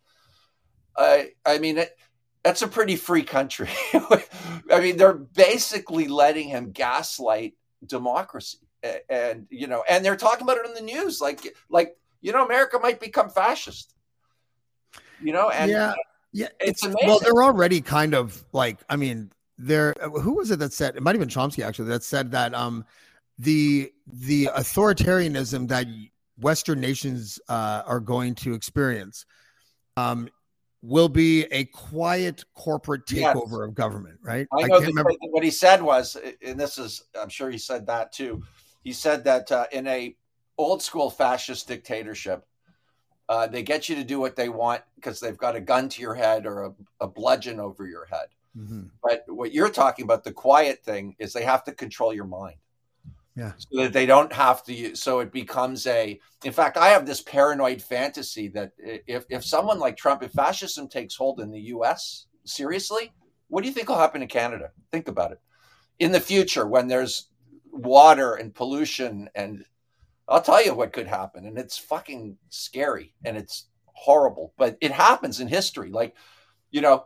I I mean, it, that's a pretty free country. I mean, they're basically letting him gaslight democracy, A- and you know, and they're talking about it in the news, like like you know, America might become fascist. You know, and yeah, yeah. it's Well, amazing. they're already kind of like. I mean, they're who was it that said? It might have been Chomsky actually that said that um the the authoritarianism that Western nations uh, are going to experience um will be a quiet corporate Yes. takeover of government. Right? I know can't that remember. what he said was, and this is, I'm sure he said that too. He said that uh, in a old school fascist dictatorship. Uh, they get you to do what they want because they've got a gun to your head or a, a bludgeon over your head. Mm-hmm. But what you're talking about, the quiet thing, is they have to control your mind. Yeah. So that they don't have to use, so it becomes a in fact, I have this paranoid fantasy that if if someone like Trump, if fascism takes hold in the US, seriously, what do you think will happen in Canada? Think about it. In the future, when there's water and pollution and I'll tell you what could happen, and it's fucking scary and it's horrible, but it happens in history. Like, you know,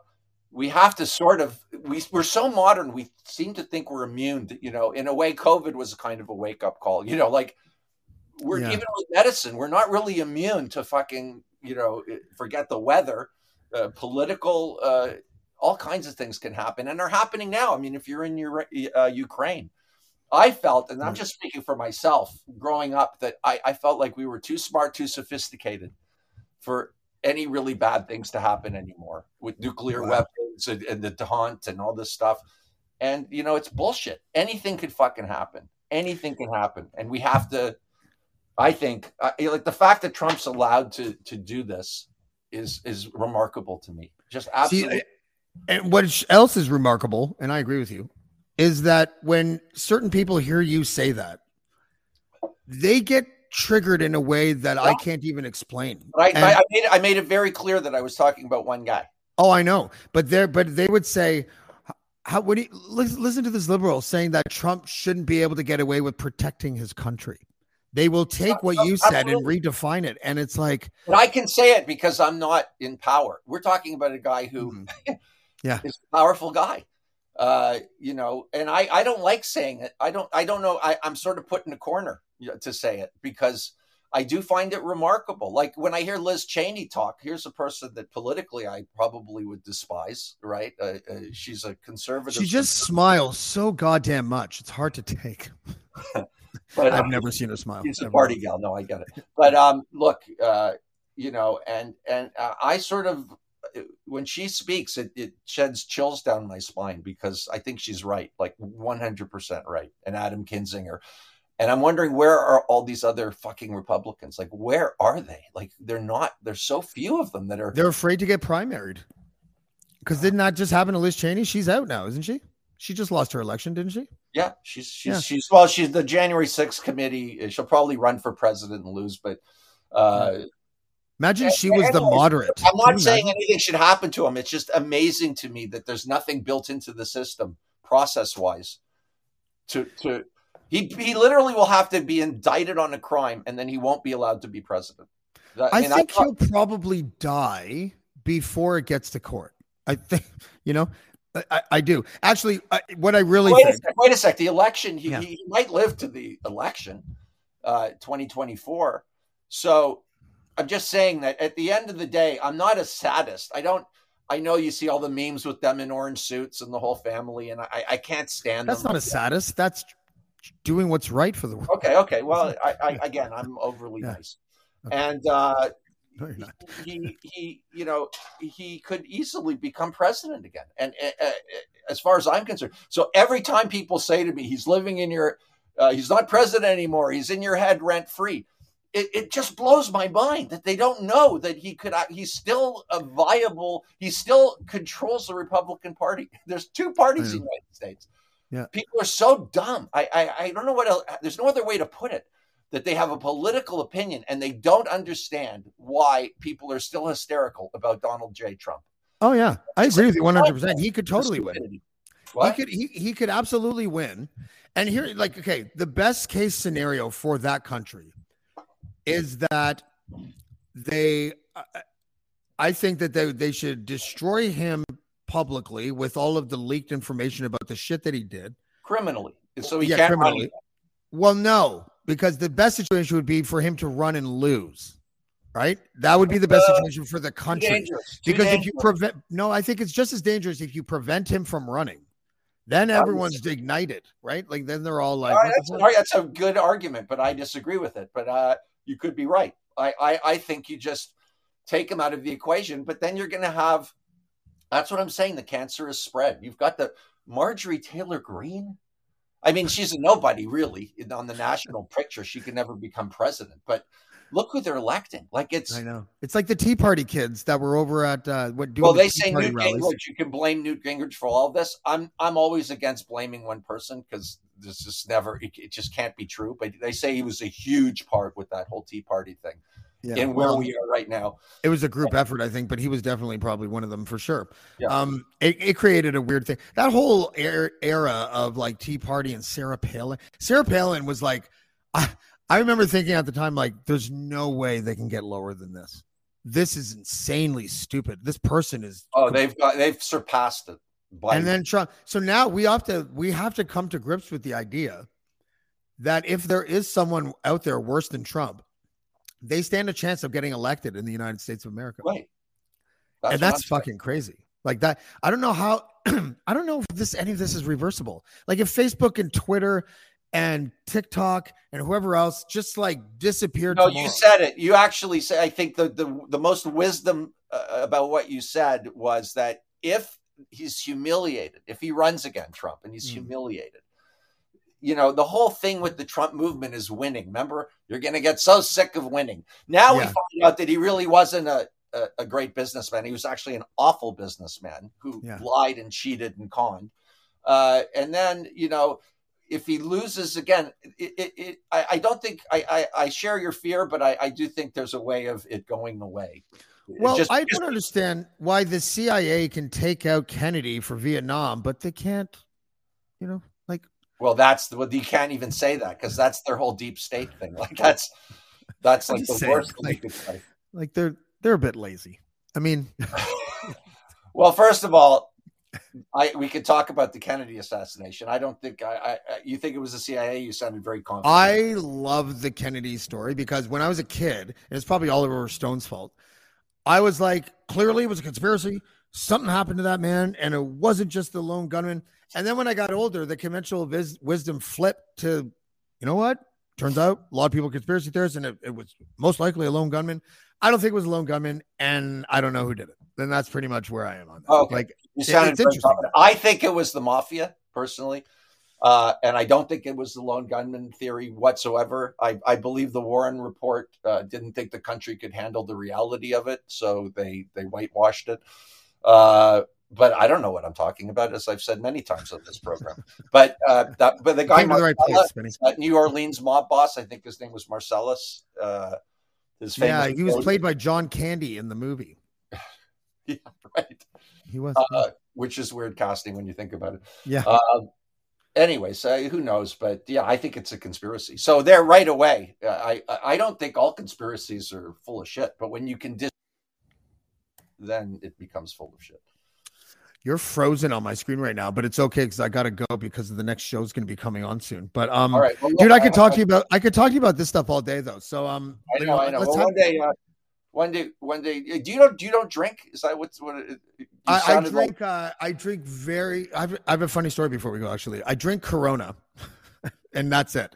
we have to sort of we we're so modern, we seem to think we're immune. To, you know, in a way, COVID was kind of a wake up call. You know, like we're Yeah. even with medicine, we're not really immune to fucking you know forget the weather, uh, political, uh, all kinds of things can happen and are happening now. I mean, if you're in your uh, Ukraine. I felt, and I'm just speaking for myself, growing up, that I, I felt like we were too smart, too sophisticated for any really bad things to happen anymore with nuclear Wow. weapons and, and the taunt and all this stuff. And you know, it's bullshit. Anything could fucking happen. Anything can happen, and we have to. I think, uh, like the fact that Trump's allowed to to do this is is remarkable to me. Just absolutely. See, and what else is remarkable, and I agree with you, is that when certain people hear you say that, they get triggered in a way that I can't even explain. but I, I, made it, I made it very clear that I was talking about one guy. Oh, I know, but there, but they would say, "How would he listen, listen to this liberal saying that Trump shouldn't be able to get away with protecting his country?" They will take what you said and redefine it, and it's like, But I can say it because I'm not in power. We're talking about a guy who Mhm. Yeah. is a powerful guy. Uh, you know, and I, I don't like saying it. I don't I don't know. I, I'm sort of put in a corner to say it because I do find it remarkable. Like when I hear Liz Cheney talk, here's a person that politically I probably would despise, right? Uh, uh, she's a conservative. she just smiles so goddamn much; it's hard to take. but, I've uh, never seen her smile. She's a Never. party gal. No, I get it. But um, look, uh, you know, and and uh, I sort of when she speaks, it, it sheds chills down my spine because I think she's right, like one hundred percent right. And Adam Kinzinger, and I'm wondering where are all these other fucking Republicans? Like, where are they? Like, they're not. There's so few of them that are. They're afraid to get primaried because didn't that just happen to Liz Cheney? She's out now, isn't she? She just lost her election, didn't she? Yeah, she's she's Yeah. she's well, she's the January 6th committee. She'll probably run for president and lose, but. Uh, Imagine she was the moderate. I'm not saying imagine? anything should happen to him. It's just amazing to me that there's nothing built into the system process wise to to he he literally will have to be indicted on a crime and then he won't be allowed to be president. That- I think thought- he'll probably die before it gets to court. I think, you know, I- I, I do. Actually, I, what I really wait, a think, sec, wait a sec. The election, he, Yeah. he might live to the election, uh, 2024. So I'm just saying that at the end of the day, I'm not a sadist. I don't. I know you see all the memes with them in orange suits and the whole family, and I, I can't stand that. that's not a sadist. That's doing what's right for the world. Okay, okay. Well, I, I again, I'm overly Yeah. nice, Okay. and uh, No, he he you know he could easily become president again. And uh, uh, as far as I'm concerned, so every time people say to me, "He's living in your," uh, he's not president anymore. He's in your head rent free. It, it just blows my mind that they don't know that he could. He's still a viable. He still controls the Republican Party. There's two parties in the. United States. Yeah. people are so dumb. I, I I don't know what else. There's no other way to put it that they have a political opinion and they don't understand why people are still hysterical about Donald J. Trump. Oh yeah, I agree with you 100. percent He could totally win. What? He could he, he could absolutely win. And here, like, okay, the best case scenario for that country is that they I- I think that they they should destroy him publicly with all of the leaked information about the shit that he did. criminally, so he Yeah, can't criminally. Well, no, because the best situation would be for him to run and lose. Right? That would be the best Uh, situation for the country. dangerous. Because if you prevent, no, I think it's just as dangerous if you prevent him from running. Then everyone's ignited, right? Like then they're all like, All right, that's, all right, that's a good argument, but I disagree with it. But uh, you could be right. I, I, I think you just take him out of the equation, but then you're going to have. That's what I'm saying. The cancer is spread. You've got the Marjorie Taylor Greene. I mean, she's a nobody really on the national picture. She could never become president, but look who they're electing. Like it's I know. It's like the Tea Party kids that were over at uh, what doing well, the they say Party Newt rallies. Gingrich. You can blame Newt Gingrich for all of this. I'm I'm always against blaming one person because this is never it, it just can't be true. But they say he was a huge part with that whole Tea Party thing Yeah, and where well, we are right now. it was a group effort, I think, but he was definitely probably one of them for sure. Yeah. Um, it, it created a weird thing. That whole er- era of like Tea Party and Sarah Palin. Sarah Palin was like, I, I remember thinking at the time, like, there's no way they can get lower than this. This is insanely stupid. This person is. Oh, they've got they've surpassed it. And then Trump. So now we have to we have to come to grips with the idea that if there is someone out there worse than Trump, they stand a chance of getting elected in the United States of America. right. and that's I'm saying. fucking crazy. Like that, I don't know how. I don't know if this any of this is reversible. Like if Facebook and Twitter and TikTok and whoever else just like disappeared. No, tomorrow. you said it. You actually said. I think the the the most wisdom uh, about what you said was that if he's humiliated, if he runs again, Trump, and he's Mm. humiliated, you know, the whole thing with the Trump movement is winning. Remember, you're going to get so sick of winning. Now we find out that he really wasn't a. A, a great businessman. He was actually an awful businessman who Yeah. lied and cheated and conned. Uh, and then, you know, if he loses again, it, it, it I, I don't think I, I, I share your fear, but I, I do think there's a way of it going away. Well, Just- I don't understand why the CIA can take out Kennedy for Vietnam, but they can't. You know, well, that's the, you can't even say that because that's their whole deep state thing. Like that's that's like the saying, worst thing like- you could say. like they're they're a bit lazy. I mean, Well, first of all, I we could talk about the Kennedy assassination. I don't think I, I I- you think it was the CIA. You sounded very confident. I love the Kennedy story because when I was a kid, and it's probably Oliver Stone's fault, I was like, clearly it was a conspiracy. Something happened to that man, and it wasn't just the lone gunman. And then when I got older, the conventional vis- wisdom flipped to, you know what? Turns out a lot of people conspiracy theorists, and it, it was most likely a lone gunman. I don't think it was a lone gunman, and I don't know who did it. Then that's pretty much where I am on that. Okay. Like, You sounded interesting. I think it was the mafia personally, uh, and I don't think it was the lone gunman theory whatsoever. I, I believe the Warren report uh, didn't think the country could handle the reality of it, so they they whitewashed it. Uh, but I don't know what I'm talking about, as I've said many times on this program. But uh, that, but the guy to the right place. New Orleans mob boss, I think his name was Marcellus. Uh, his Yeah, he was played by John Candy in the movie. Yeah, right. He was. uh, which is weird casting when you think about it. yeah. Um, anyways, uh, who knows? But yeah, I think it's a conspiracy. So there, right away, uh, I I- I don't think all conspiracies are full of shit. But when you can dis, then it becomes full of shit. You're frozen on my screen right now, but it's okay because I gotta go because the next show is gonna be coming on soon. But um, right, well, dude, I could talk to you about I could talk to you about this stuff all day though. So um, I know, I know. Well, one day, uh, one day, one day. Do you don't do you don't drink? Is that what's what? It, I, I sounded like- drink. Uh, I drink very. I have, I have a funny story before we go. Actually, I drink Corona, and that's it.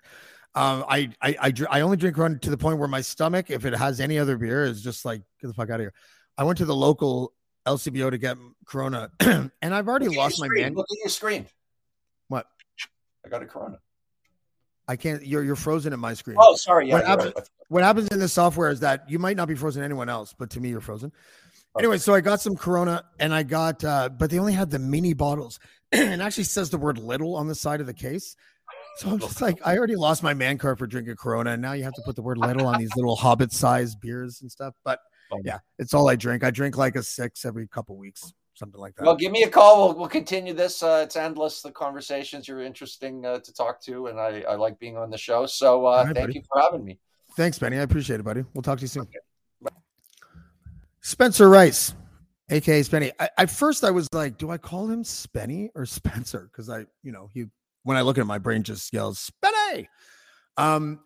Um, I I I, dr- I only drink Corona to the point where my stomach, if it has any other beer, is just like get the fuck out of here. I went to the local LCBO to get Corona, and I've already lost my man. Look at your screen. What? I got a Corona. I can't. You're you're frozen at my screen. Oh, sorry. Yeah, What you're right. what happens in the software is that you might not be frozen to anyone else, but to me, you're frozen. Anyway, so I got some Corona and I got, uh, but they only had the mini bottles and actually says the word little on the side of the case. So I'm just like, I already lost my man card for drinking Corona. And now you have to put the word little on these little hobbit sized beers and stuff. But yeah, it's all I drink. I drink like a six every couple weeks, something like that. Well, give me a call. We'll, we'll continue this. Uh, it's endless. The conversations you're interesting uh, to talk to, and I, I like being on the show. So uh, All right, thank buddy. you for having me. Thanks, Benny. I appreciate it, buddy. We'll talk to you soon. Spencer Rice, aka Spenny. I, at first, I was like, do I call him Spenny or Spencer? Because I, you know, he when I look at him, my brain just yells Spenny. Um,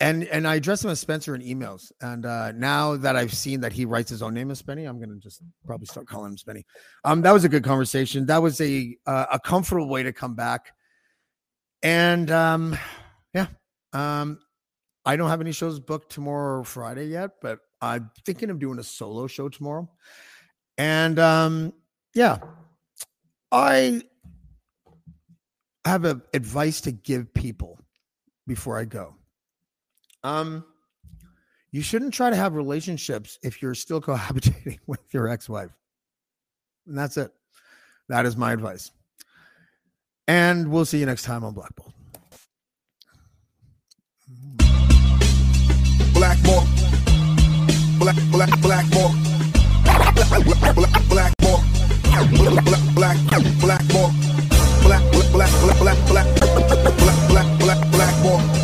and and I address him as Spencer in emails. And uh, now that I've seen that he writes his own name as Spenny, I'm gonna just probably start calling him Spenny. Um, that was a good conversation. That was a uh, a comfortable way to come back. And um, yeah, um, I don't have any shows booked tomorrow or Friday yet, but I'm thinking of doing a solo show tomorrow. And um, yeah, I have a advice to give people before I go. Um, you shouldn't try to have relationships if you're still cohabitating with your ex-wife. And that's it. That is my advice. And we'll see you next time on Black Bolt. Blackmore. Black, black, Blackmore. Black, black, Blackmore. Black, black, Blackmore. Black, black, black, black, black, black, black, black, Blackmore. Black,